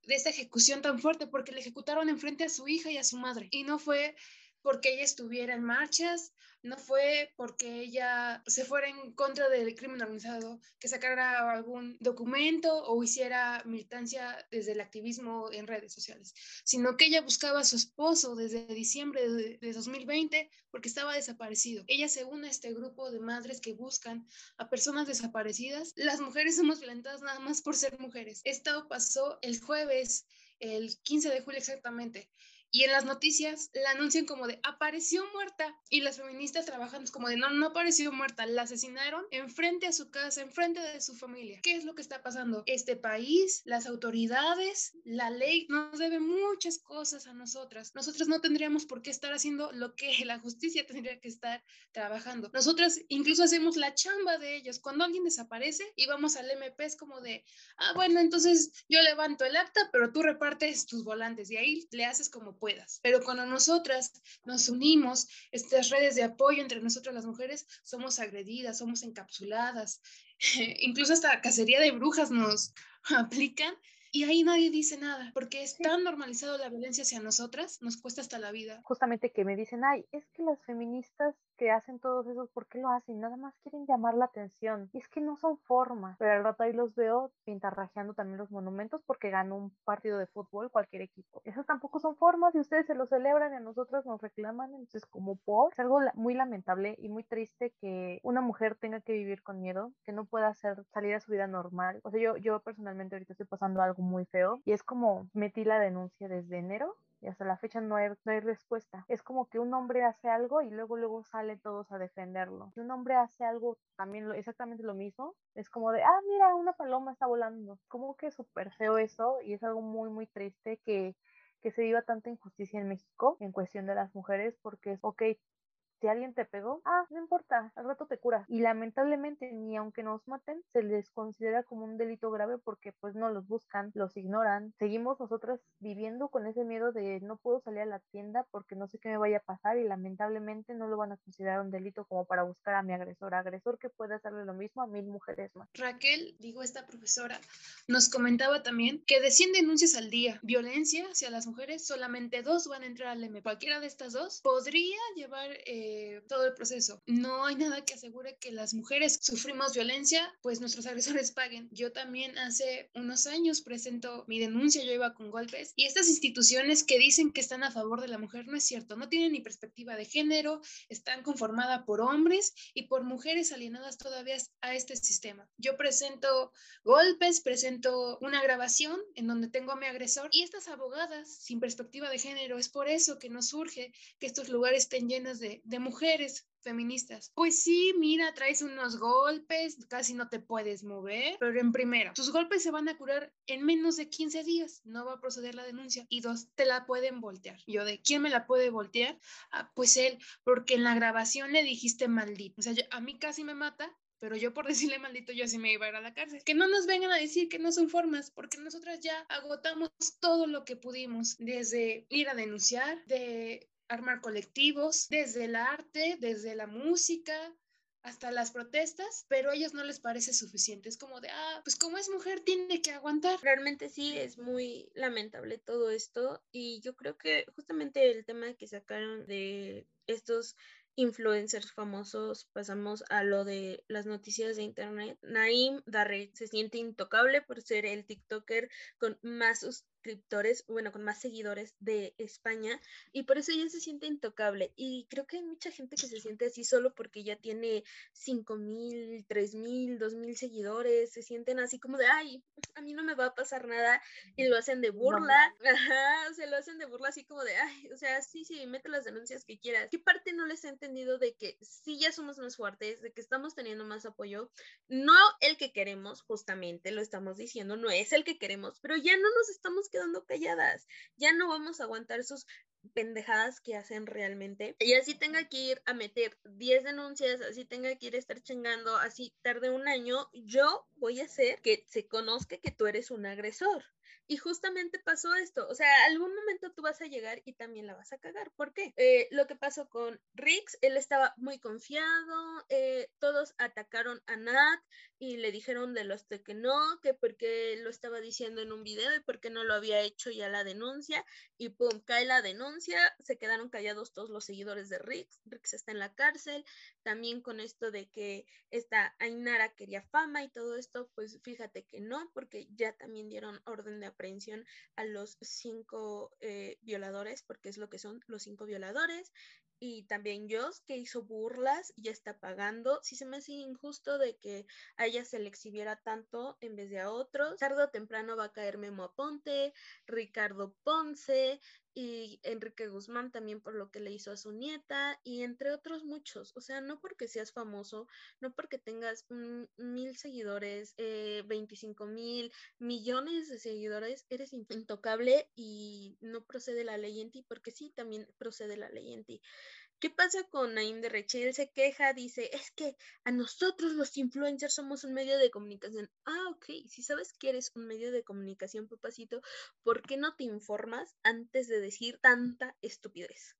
de esa ejecución tan fuerte porque le ejecutaron enfrente a su hija y a su madre. Y no fue porque ella estuviera en marchas, no fue porque ella se fuera en contra del crimen organizado, que sacara algún documento o hiciera militancia desde el activismo en redes sociales, sino que ella buscaba a su esposo desde diciembre de, 2020 porque estaba desaparecido. Ella se une a este grupo de madres que buscan a personas desaparecidas. Las mujeres somos violentadas nada más por ser mujeres. Esto pasó el jueves, el 15 de julio exactamente y en las noticias la anuncian como de apareció muerta y las feministas trabajan como de no, no apareció muerta, la asesinaron enfrente a su casa, enfrente de su familia. ¿Qué es lo que está pasando? Este país, las autoridades, la ley nos debe muchas cosas a nosotras. Nosotras no tendríamos por qué estar haciendo lo que <laughs> la justicia tendría que estar trabajando. Nosotras incluso hacemos la chamba de ellos. Cuando alguien desaparece y vamos al MP es como de, ah, bueno, entonces yo levanto el acta, pero tú repartes tus volantes y ahí le haces como puedas. Pero cuando nosotras nos unimos, estas redes de apoyo entre nosotras las mujeres, somos agredidas, somos encapsuladas, <laughs> incluso hasta cacería de brujas nos <laughs> aplican y ahí nadie dice nada, porque es tan normalizado la violencia hacia nosotras, nos cuesta hasta la vida. Justamente que me dicen, ay, es que las feministas que hacen todos esos, ¿por qué lo hacen? Nada más quieren llamar la atención. Y es que no son formas. Pero al rato ahí los veo pintarrajeando también los monumentos porque ganó un partido de fútbol cualquier equipo. Esas tampoco son formas y ustedes se lo celebran y a nosotras nos reclaman. Entonces, como por, es algo muy lamentable y muy triste que una mujer tenga que vivir con miedo, que no pueda hacer salir a su vida normal. O sea, yo, yo personalmente ahorita estoy pasando algo muy feo y es como metí la denuncia desde enero y hasta la fecha no hay, no hay respuesta. Es como que un hombre hace algo y luego luego salen todos a defenderlo. Si un hombre hace algo también lo, exactamente lo mismo, es como de, ah, mira, una paloma está volando. Como que súper feo eso y es algo muy, muy triste que que se viva tanta injusticia en México en cuestión de las mujeres porque es, ok, si alguien te pegó, ah, no importa, al rato te cura. Y lamentablemente, ni aunque nos maten, se les considera como un delito grave porque pues no los buscan, los ignoran. Seguimos nosotras viviendo con ese miedo de no puedo salir a la tienda porque no sé qué me vaya a pasar y lamentablemente no lo van a considerar un delito como para buscar a mi agresor. Agresor que puede hacerle lo mismo a mil mujeres más. Raquel, digo esta profesora, nos comentaba también que de 100 denuncias al día, violencia hacia las mujeres, solamente dos van a entrar al M. Cualquiera de estas dos podría llevar... Eh, eh, todo el proceso. No hay nada que asegure que las mujeres sufrimos violencia, pues nuestros <laughs> agresores paguen. Yo también hace unos años presento mi denuncia, yo iba con golpes, y estas instituciones que dicen que están a favor de la mujer no es cierto, no tienen ni perspectiva de género, están conformadas por hombres y por mujeres alienadas todavía a este sistema. Yo presento golpes, presento una grabación en donde tengo a mi agresor y estas abogadas sin perspectiva de género, es por eso que nos surge que estos lugares estén llenos de mujeres feministas. Pues sí, mira, traes unos golpes, casi no te puedes mover, pero en primero, tus golpes se van a curar en menos de 15 días, no va a proceder la denuncia. Y dos, te la pueden voltear. Yo de, ¿quién me la puede voltear? Ah, pues él, porque en la grabación le dijiste maldito. O sea, a mí casi me mata, pero yo por <laughs> decirle maldito yo sí me iba a ir a la cárcel. Que no nos vengan a decir que no son formas, porque nosotras ya agotamos todo lo que pudimos, desde ir a denunciar, de armar colectivos, desde el arte, desde la música, hasta las protestas, pero a ellos no les parece suficiente. Es como de, ah, pues como es mujer, tiene que aguantar. Realmente sí, es muy lamentable todo esto y yo creo que justamente el tema que sacaron de estos influencers famosos, pasamos a lo de las noticias de internet. Naim Darre se siente intocable por ser el TikToker con más suscriptores, bueno, con más seguidores de España y por eso ella se siente intocable. Y creo que hay mucha gente que se siente así solo porque ya tiene 5 mil, 3 mil, 2 mil seguidores, se sienten así como de, ay, a mí no me va a pasar nada y lo hacen de burla, ajá, se lo hacen de burla así como de, ay, o sea, sí, sí, mete las denuncias que quieras. ¿Qué parte no les he entendido de que sí ya somos más fuertes, de que estamos teniendo más apoyo? No el que queremos, justamente, lo estamos diciendo, no es el que queremos, pero ya no nos estamos quedando calladas. Ya no vamos a aguantar sus pendejadas que hacen realmente. Y así tenga que ir a meter 10 denuncias, así tenga que ir a estar chingando, así tarde un año, yo voy a hacer que se conozca que tú eres un agresor. Y justamente pasó esto, o sea, algún momento tú vas a llegar y también la vas a cagar. ¿Por qué? Eh, lo que pasó con Rix, él estaba muy confiado, eh, todos atacaron a Nat y le dijeron de los que no, que porque lo estaba diciendo en un video y porque no lo había hecho ya la denuncia y pum, cae la denuncia, se quedaron callados todos los seguidores de Rix, Rix está en la cárcel, también con esto de que esta Ainara quería fama y todo esto, pues fíjate que no, porque ya también dieron orden de aprehensión a los cinco eh, violadores, porque es lo que son los cinco violadores. Y también Joss, que hizo burlas, ya está pagando. Si se me hace injusto de que a ella se le exhibiera tanto en vez de a otros. Tarde o temprano va a caer Memo Aponte, Ricardo Ponce, y Enrique Guzmán también por lo que le hizo a su nieta y entre otros muchos. O sea, no porque seas famoso, no porque tengas mil seguidores, eh, 25 mil millones de seguidores, eres intocable y no procede la ley en ti, porque sí, también procede la ley en ti. ¿Qué pasa con Naim de Reche? Él se queja, dice, es que a nosotros los influencers somos un medio de comunicación. Ah, ok, si sabes que eres un medio de comunicación, papacito, ¿por qué no te informas antes de decir tanta estupidez?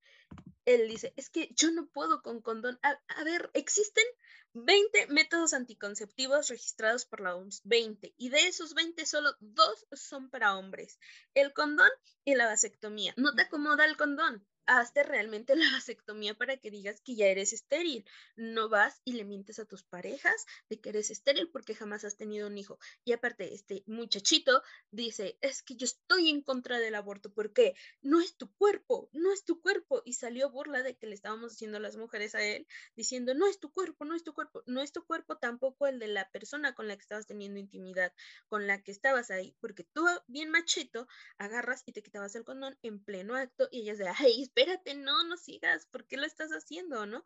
Él dice, es que yo no puedo con condón. A, a ver, existen 20 métodos anticonceptivos registrados por la OMS, 20, y de esos 20 solo dos son para hombres, el condón y la vasectomía. No te acomoda el condón, hazte realmente la vasectomía para que digas que ya eres estéril. No vas y le mientes a tus parejas de que eres estéril porque jamás has tenido un hijo. Y aparte, este muchachito dice, es que yo estoy en contra del aborto porque no es tu cuerpo, no es tu cuerpo. Y salió burla de que le estábamos haciendo las mujeres a él, diciendo, no es tu cuerpo, no es tu cuerpo, no es tu cuerpo tampoco el de la persona con la que estabas teniendo intimidad, con la que estabas ahí, porque tú, bien machito, agarras y te quitabas el condón en pleno acto y ellas de, ay, espérate, no, no sigas, ¿por qué lo estás haciendo, no?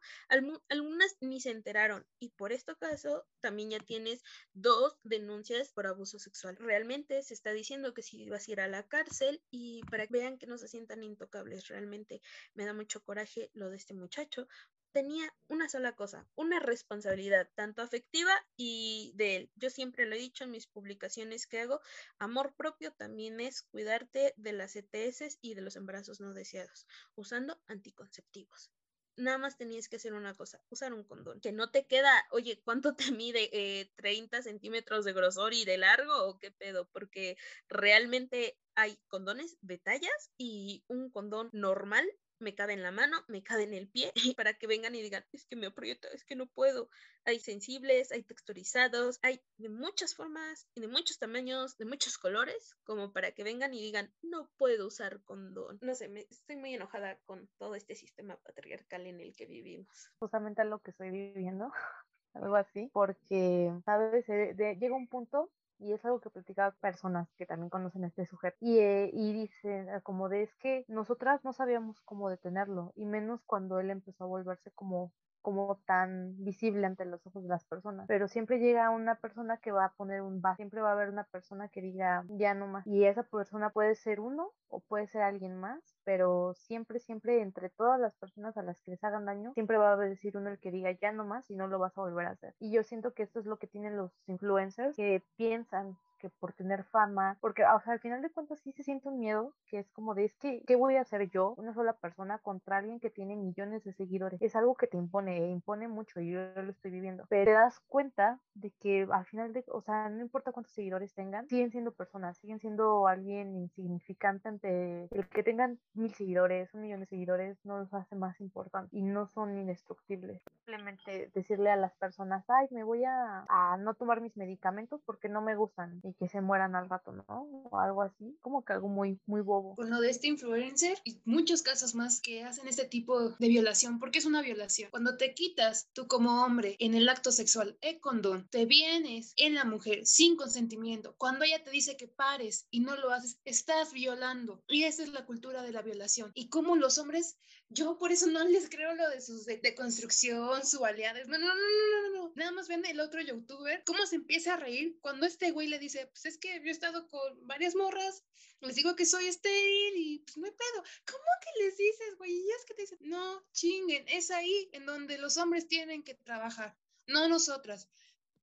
algunas ni se enteraron y por este caso también ya tienes dos denuncias por abuso sexual. Realmente se está diciendo que si vas a ir a la cárcel y para que vean que no se sientan intocables, realmente me da mucho coraje lo de este muchacho. Tenía una sola cosa, una responsabilidad, tanto afectiva y de él. Yo siempre lo he dicho en mis publicaciones que hago, amor propio también es cuidarte de las ETS y de los embarazos no deseados, usando anticonceptivos nada más tenías que hacer una cosa, usar un condón. Que no te queda, oye, ¿cuánto te mide? Eh, ¿30 centímetros de grosor y de largo o qué pedo? Porque realmente hay condones de tallas y un condón normal me cabe en la mano, me cabe en el pie, <laughs> para que vengan y digan, es que me aprieta, es que no puedo. Hay sensibles, hay texturizados, hay de muchas formas y de muchos tamaños, de muchos colores, como para que vengan y digan, no puedo usar condón. No sé, me, estoy muy enojada con todo este sistema patriarcal en el que vivimos. Justamente lo que estoy viviendo, <laughs> algo así, porque, ¿sabes? Eh, llega un punto y es algo que platicaba personas que también conocen a este sujeto y, eh, y dicen ah, como de es que nosotras no sabíamos cómo detenerlo y menos cuando él empezó a volverse como como tan visible ante los ojos de las personas. Pero siempre llega una persona que va a poner un va, siempre va a haber una persona que diga ya no más. Y esa persona puede ser uno o puede ser alguien más, pero siempre, siempre entre todas las personas a las que les hagan daño, siempre va a decir uno el que diga ya no más y no lo vas a volver a hacer. Y yo siento que esto es lo que tienen los influencers que piensan que por tener fama, porque o sea, al final de cuentas sí se siente un miedo, que es como de, es que, ¿qué voy a hacer yo, una sola persona, contra alguien que tiene millones de seguidores? Es algo que te impone, e impone mucho y yo lo estoy viviendo, pero te das cuenta de que al final de, o sea, no importa cuántos seguidores tengan, siguen siendo personas, siguen siendo alguien insignificante ante el que tengan mil seguidores, un millón de seguidores, no los hace más importantes y no son indestructibles. Simplemente decirle a las personas, ay, me voy a, a no tomar mis medicamentos porque no me gustan y que se mueran al rato, ¿no? O algo así, como que algo muy, muy bobo. Con lo de este influencer y muchos casos más que hacen este tipo de violación, porque es una violación. Cuando te quitas tú como hombre en el acto sexual el condón, te vienes en la mujer sin consentimiento, cuando ella te dice que pares y no lo haces, estás violando. Y esa es la cultura de la violación. Y como los hombres, yo por eso no les creo lo de sus de, construcción, su aliados. No, no, no, no, no, no. Nada más ven el otro youtuber cómo se empieza a reír cuando este güey le dice, pues es que yo he estado con varias morras, les digo que soy estéril y pues no hay pedo. ¿Cómo que les dices, güey? Y es que te dicen, no, chinguen, es ahí en donde los hombres tienen que trabajar, no nosotras.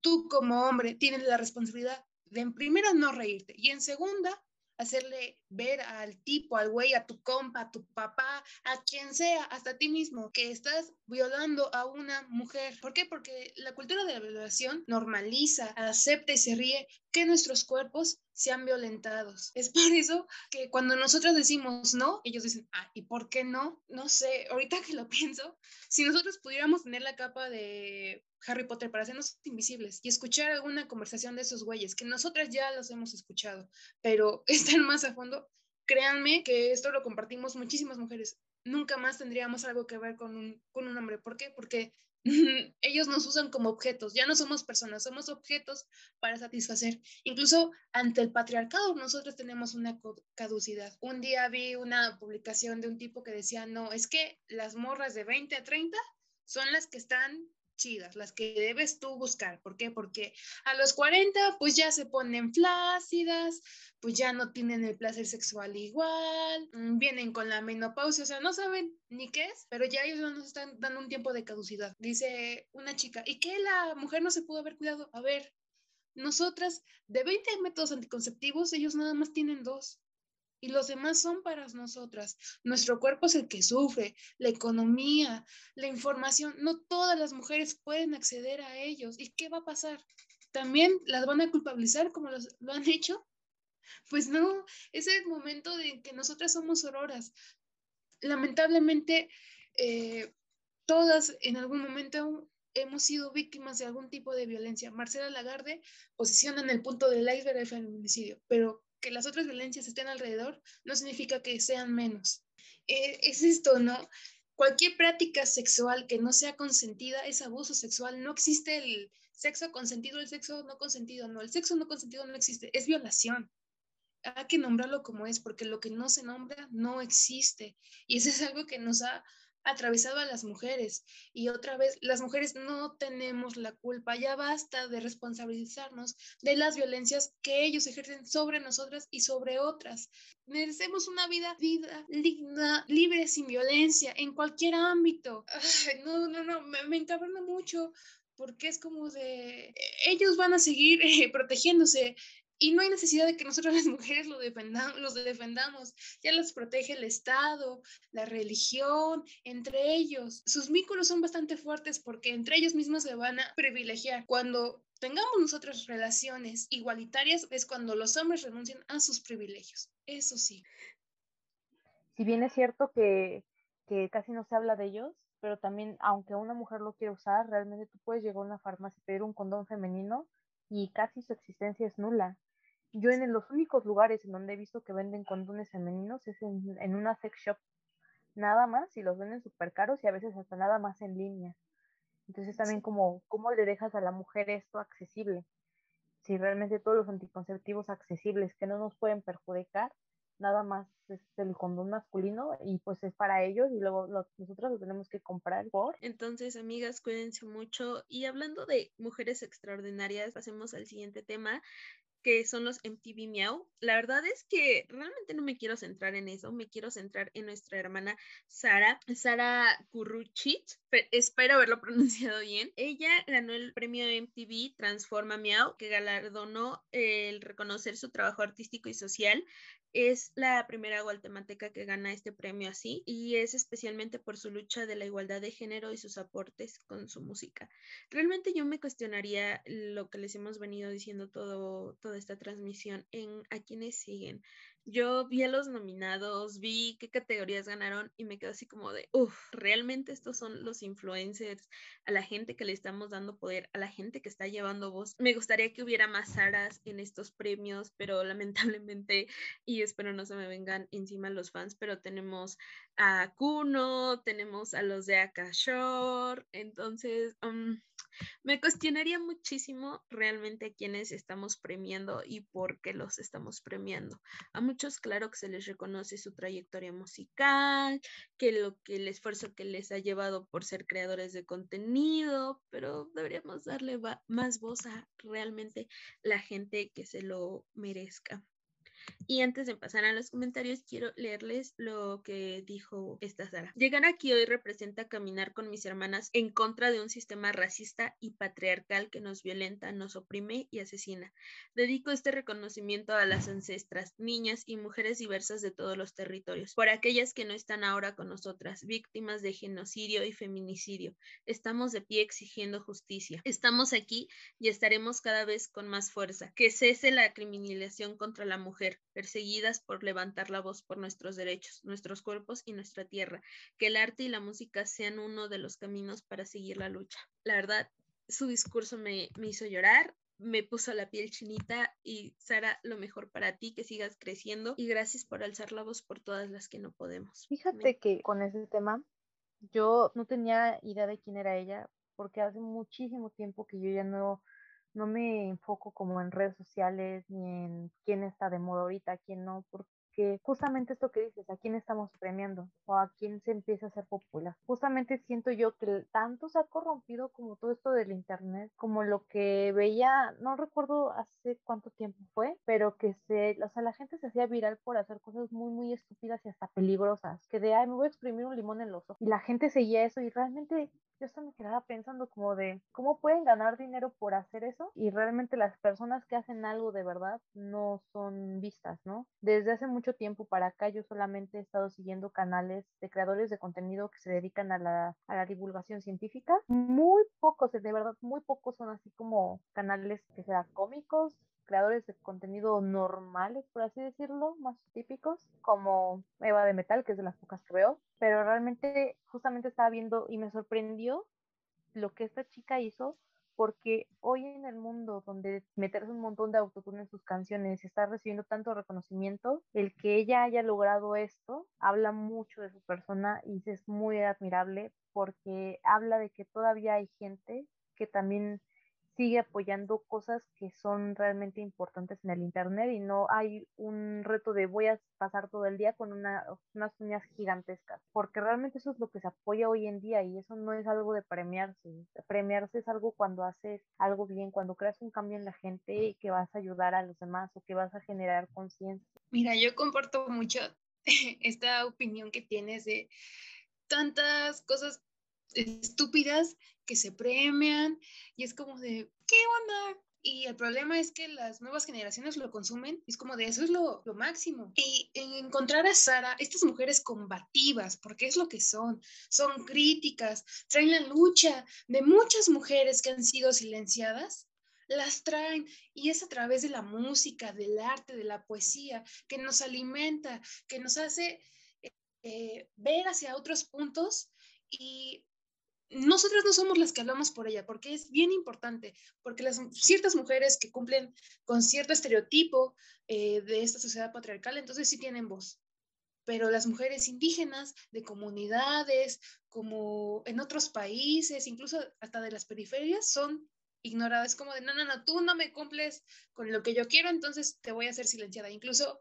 Tú como hombre tienes la responsabilidad de en primera no reírte y en segunda hacerle ver al tipo, al güey, a tu compa, a tu papá, a quien sea, hasta a ti mismo, que estás violando a una mujer. ¿Por qué? Porque la cultura de la violación normaliza, acepta y se ríe que nuestros cuerpos sean violentados. Es por eso que cuando nosotros decimos no, ellos dicen, ah, ¿y por qué no? No sé, ahorita que lo <laughs> pienso, si nosotros pudiéramos tener la capa de Harry Potter para hacernos invisibles y escuchar alguna conversación de esos güeyes, que nosotras ya los hemos escuchado, pero <laughs> están más a fondo, créanme que esto lo compartimos muchísimas mujeres. Nunca más tendríamos algo que ver con un, con un hombre. ¿Por qué? Porque <laughs> ellos nos usan como objetos, ya no somos personas, somos objetos para satisfacer. Incluso ante el patriarcado nosotros tenemos una caducidad. Un día vi una publicación de un tipo que decía, no, es que las morras de 20 a 30 son las que están chidas, las que debes tú buscar. ¿Por qué? Porque a los 40 pues ya se ponen flácidas, pues ya no tienen el placer sexual igual, mm, vienen con la menopausia, o sea, no saben ni qué es, pero ya ellos nos están dando un tiempo de caducidad. Dice una chica, ¿y qué la mujer no se pudo haber cuidado? A ver, nosotras de 20 métodos anticonceptivos, ellos nada más tienen dos y los demás son para nosotras. Nuestro cuerpo es el que sufre, la economía, la información. No todas las mujeres pueden acceder a ellos. ¿Y qué va a pasar? ¿También las van a culpabilizar como lo han hecho? Pues no, es el momento de que nosotras somos auroras. Lamentablemente, eh, todas en algún momento hemos sido víctimas de algún tipo de violencia. Marcela Lagarde posiciona en el punto del iceberg el feminicidio, pero que las otras violencias estén alrededor no significa que sean menos. Eh, es esto, ¿no? Cualquier práctica sexual que no sea consentida es abuso sexual. No existe el sexo consentido, el sexo no consentido, no, el sexo no consentido no existe, es violación. Hay que nombrarlo como es, porque lo que no se nombra no existe. Y eso es algo que nos ha atravesado a las mujeres. Y otra vez, las mujeres no tenemos la culpa, ya basta de responsabilizarnos de las violencias que ellos ejercen sobre nosotras y sobre otras. Merecemos una vida, vida digna, libre, sin violencia, en cualquier ámbito. no, no, no, me, me encabrona mucho porque es como de, ellos van a seguir <laughs> eh, protegiéndose y no hay necesidad de que nosotros <laughs> las mujeres lo defendamos, los defendamos. Ya los protege el Estado, la religión, entre ellos. Sus vínculos son bastante fuertes porque entre ellos mismos se van a privilegiar. Cuando tengamos nosotros relaciones igualitarias es cuando los hombres renuncian a sus privilegios. Eso sí. Si bien es cierto que que casi no se habla de ellos, pero también, aunque una mujer lo quiera usar, realmente tú puedes llegar a una farmacia y pedir un condón femenino y casi su existencia es nula. Yo en los únicos lugares en donde he visto que venden condones femeninos es en, en una sex shop, nada más, y los venden súper caros y a veces hasta nada más en línea. Entonces también como, ¿cómo le dejas a la mujer esto accesible? Si realmente todos los anticonceptivos accesibles que no nos pueden perjudicar, nada más es el condón masculino y pues es para ellos y luego nosotros lo tenemos que comprar por. Entonces, amigas, cuídense mucho. Y hablando de mujeres extraordinarias, pasemos al siguiente tema que son los MTV Meow. La verdad es que realmente no me quiero centrar en eso, me quiero centrar en nuestra hermana Sara, Sara Kuruchit, espero haberlo <laughs> pronunciado bien. Ella ganó el premio MTV Transforma Meow, que galardonó el reconocer su trabajo artístico y social es la primera guatemalteca que gana este premio así y es especialmente por su lucha de la igualdad de género y sus aportes con su música. Realmente yo me cuestionaría lo que les hemos venido diciendo todo, toda esta transmisión en a quienes siguen. Yo vi a los nominados, vi qué categorías ganaron y me quedo así como de, uff, realmente estos son los influencers, a la gente que le estamos dando poder, a la gente que está llevando voz. Me gustaría que hubiera más Saras en estos premios, pero <laughs> lamentablemente, y espero no se me vengan encima los fans, pero tenemos a Kuno, tenemos a los de Akashore, entonces... Um, me cuestionaría muchísimo realmente a quienes estamos premiando y por qué los estamos premiando. A muchos, claro que se les reconoce su trayectoria musical, que lo que el esfuerzo que les ha llevado por ser creadores de contenido, pero deberíamos darle más voz a realmente la gente que se lo merezca. Y antes de pasar a los comentarios, quiero leerles lo que dijo esta Sara. Llegar aquí hoy representa caminar con mis hermanas en contra de un sistema racista y patriarcal que nos violenta, nos oprime y asesina. Dedico este reconocimiento a las ancestras, niñas y mujeres diversas de todos los territorios, por aquellas que no están ahora con nosotras, víctimas de genocidio y feminicidio. Estamos de pie exigiendo justicia. Estamos aquí y estaremos cada vez con más fuerza. Que cese la criminalización contra la mujer perseguidas por levantar la voz por nuestros derechos, nuestros cuerpos y nuestra tierra. Que el arte y la música sean uno de los caminos para seguir la lucha. La verdad, su discurso me, me hizo llorar, me puso la piel chinita y Sara, lo mejor para ti, que sigas creciendo y gracias por alzar la voz por todas las que no podemos. Fíjate que con ese tema yo no tenía idea de quién era ella porque hace muchísimo tiempo que yo ya no no me enfoco como en redes sociales ni en quién está de moda ahorita, quién no, porque justamente esto que dices, a quién estamos premiando o a quién se empieza a hacer popular. Justamente siento yo que tanto se ha corrompido como todo esto del internet, como lo que veía, no recuerdo hace cuánto tiempo fue, pero que se, o sea, la gente se hacía viral por hacer cosas muy, muy estúpidas y hasta peligrosas, que de, ay, me voy a exprimir un limón en los ojos. Y la gente seguía eso y realmente yo hasta me quedaba pensando como de, ¿cómo pueden ganar dinero por hacer eso? Y realmente las personas que hacen algo de verdad no son vistas, ¿no? Desde hace mucho tiempo para acá yo solamente he estado siguiendo canales de creadores de contenido que se dedican a la, a la divulgación científica. Muy pocos, de verdad, muy pocos son así como canales que sean cómicos, creadores de contenido normales, por así decirlo, más típicos, como Eva de Metal, que es de las pocas que veo, pero realmente justamente estaba viendo y me sorprendió lo que esta chica hizo porque hoy en el mundo donde meterse un montón de autotune en sus canciones y está recibiendo tanto reconocimiento, el que ella haya logrado esto habla mucho de su persona y es muy admirable porque habla de que todavía hay gente que también sigue apoyando cosas que son realmente importantes en el Internet y no hay un reto de voy a pasar todo el día con una, unas uñas gigantescas, porque realmente eso es lo que se apoya hoy en día y eso no es algo de premiarse. Premiarse es algo cuando haces algo bien, cuando creas un cambio en la gente y que vas a ayudar a los demás o que vas a generar conciencia. Mira, yo comparto mucho <laughs> esta opinión que tienes de tantas cosas estúpidas que se premian y es como de, ¿qué onda? Y el problema es que las nuevas generaciones lo consumen, es como de eso es lo, lo, máximo. Y encontrar a Sara, estas mujeres combativas, porque es lo que son, son críticas, traen la lucha de muchas mujeres que han sido silenciadas, las traen y es a través de la música, del arte, de la poesía, que nos alimenta, que nos hace eh, ver hacia otros puntos y nosotras no somos las que hablamos por ella, porque es bien importante, porque las ciertas mujeres que cumplen con cierto estereotipo eh, de esta sociedad patriarcal, entonces sí tienen voz. Pero las mujeres indígenas de comunidades, como en otros países, incluso hasta de las periferias, son ignoradas. como de, no, no, no, tú no me cumples con lo que yo quiero, entonces te voy a hacer silenciada. Incluso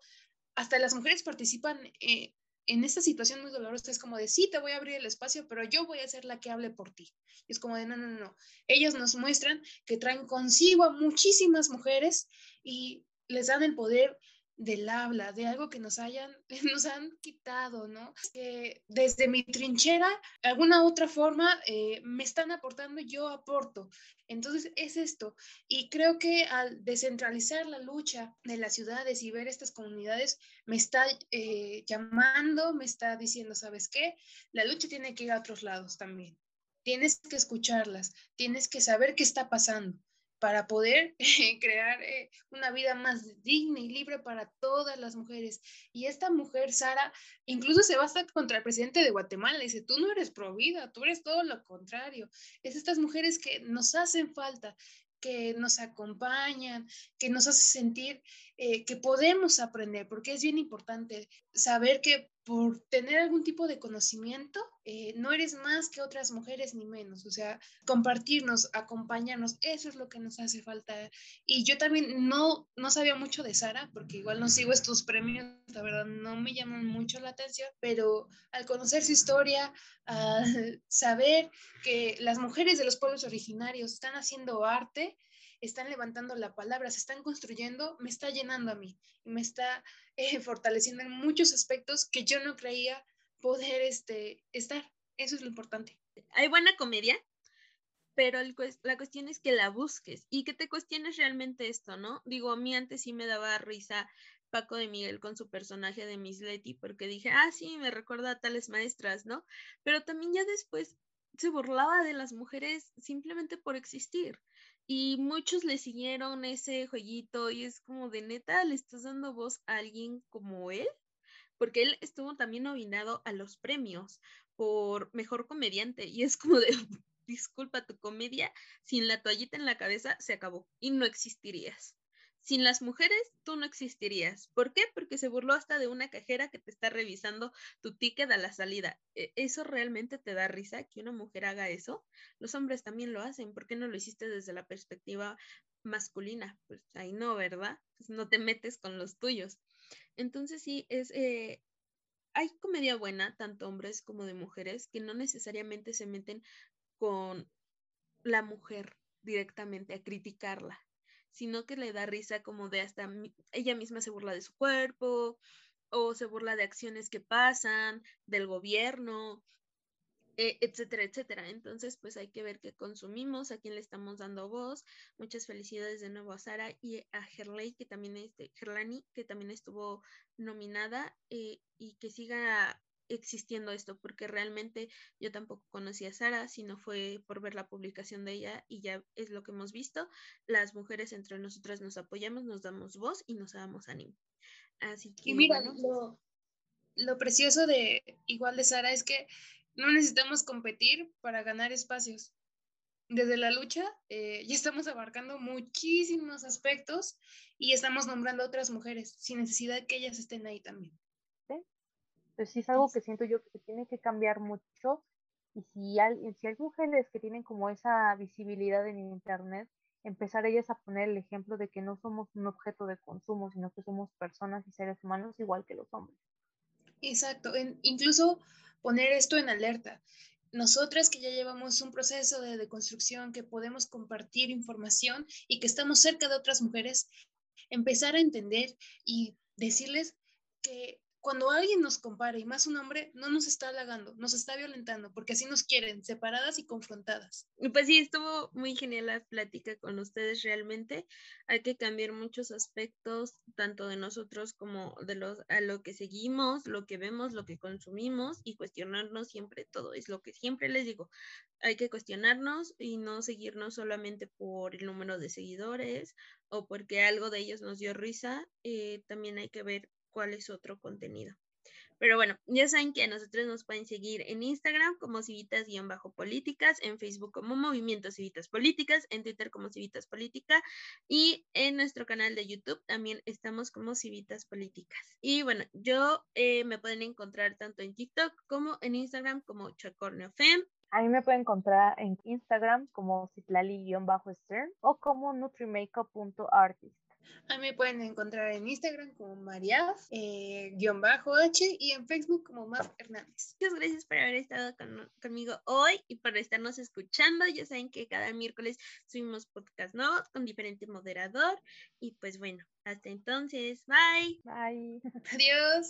hasta las mujeres participan eh, en esta situación muy dolorosa es como de, sí, te voy a abrir el espacio, pero yo voy a ser la que hable por ti. es como de, no, no, no. Ellos nos muestran que traen consigo a muchísimas mujeres y les dan el poder del habla, de algo que nos hayan, <laughs> nos han quitado, ¿no? Que desde mi trinchera, alguna otra forma, eh, me están aportando, yo aporto. Entonces es esto. Y creo que al descentralizar la lucha de las ciudades y ver estas comunidades, me está eh, llamando, me está diciendo, ¿sabes qué? La lucha tiene que ir a otros lados también. Tienes que escucharlas, tienes que saber qué está pasando para poder <laughs> crear eh, una vida más digna y libre para todas las mujeres. Y esta mujer, Sara, incluso se va hasta contra el presidente de Guatemala. Dice, tú no eres pro vida, tú eres todo lo contrario. Es estas mujeres que nos hacen falta que nos acompañan, que nos hace sentir eh, que podemos aprender, porque es bien importante saber que por tener algún tipo de conocimiento, eh, no eres más que otras mujeres ni menos, o sea, compartirnos, acompañarnos, eso es lo que nos hace falta. Y yo también no, no sabía mucho de Sara, porque igual no sigo estos premios, la verdad no me llaman mucho la atención, pero al conocer su historia, al saber que las mujeres de los pueblos originarios están haciendo arte, están levantando la palabra, se están construyendo, me está llenando a mí y me está eh, <laughs> fortaleciendo en muchos aspectos que yo no creía poder este, estar. Eso es lo importante. Hay buena comedia, pero la cuestión es que la busques y que te cuestiones realmente esto, ¿no? Digo, a mí antes sí me daba risa Paco de Miguel con su personaje de Miss Letty, porque dije, ah, sí, me recuerda a tales maestras, ¿no? Pero también ya después se burlaba de las mujeres simplemente por existir. Y muchos le siguieron ese jueguito y es como de neta, le estás dando voz a alguien como él, porque él estuvo también nominado a los premios por mejor comediante y es como de, <laughs> disculpa, tu comedia sin la toallita en la cabeza se acabó y no existirías. Sin las mujeres, tú no existirías. ¿Por qué? Porque se burló hasta de una cajera que te está revisando tu ticket a la salida. E, ¿Eso realmente te da risa que una mujer haga eso? Los hombres también lo hacen. ¿Por qué no lo hiciste desde la perspectiva masculina? Pues ahí no, ¿verdad? Pues no te metes con los tuyos. Entonces sí, es... Eh, hay comedia buena, tanto hombres como de mujeres, que no necesariamente se meten con la mujer directamente a criticarla sino que le da risa como de hasta ella misma se burla de su cuerpo o se burla de acciones que pasan, del gobierno, e, etcétera, etcétera. Entonces, pues hay que ver qué consumimos, a quién le estamos dando voz. Muchas felicidades de nuevo a Sara y a Gerley, que también este, Gerlani, que también estuvo nominada eh, y que siga existiendo esto, porque realmente yo tampoco conocí a Sara, sino fue por ver la publicación de ella y ya es lo que hemos visto. Las mujeres entre nosotras nos apoyamos, nos damos voz y nos damos ánimo. Así que. Y mira, lo, lo precioso de igual de Sara es que no necesitamos competir para ganar espacios. Desde la lucha eh, ya estamos abarcando muchísimos aspectos y estamos nombrando a otras mujeres sin necesidad de que ellas estén ahí también. Entonces sí es algo que siento yo que se tiene que cambiar mucho y si hay, si hay mujeres que tienen como esa visibilidad en Internet, empezar ellas a poner el ejemplo de que no somos un objeto de consumo, sino que somos personas y seres humanos igual que los hombres. Exacto, incluso poner esto en alerta. Nosotras que ya llevamos un proceso de deconstrucción, que podemos compartir información y que estamos cerca de otras mujeres, empezar a entender y decirles que cuando alguien nos compara y más un hombre, no nos está halagando, nos está violentando, porque así nos quieren, separadas y confrontadas. Pues sí, estuvo muy genial la plática con ustedes realmente. Hay que cambiar muchos aspectos, tanto de nosotros como de los a lo que seguimos, lo que vemos, lo que consumimos y cuestionarnos siempre todo. Es lo que siempre les digo. Hay que cuestionarnos y no seguirnos solamente por el número de seguidores o porque algo de ellos nos dio risa. Eh, también hay que ver cuál es otro contenido. Pero bueno, ya saben que a nosotros nos pueden seguir en Instagram como civitas-políticas, en Facebook como Movimiento Civitas Políticas, en Twitter como Civitas Política y en nuestro canal de YouTube también estamos como Civitas Políticas. Y bueno, yo eh, me pueden encontrar tanto en TikTok como en Instagram como ChacorneoFem. A mí me pueden encontrar en Instagram como citlali-stern o como nutrimakeup.artist. A mí me pueden encontrar en Instagram como Mariaf, eh, bajo H y en Facebook como Mar Hernández. Muchas gracias por haber estado conmigo hoy y por estarnos escuchando. Ya saben que cada miércoles subimos podcast nuevos con diferente moderador. Y pues bueno, hasta entonces, bye. Bye. Adiós.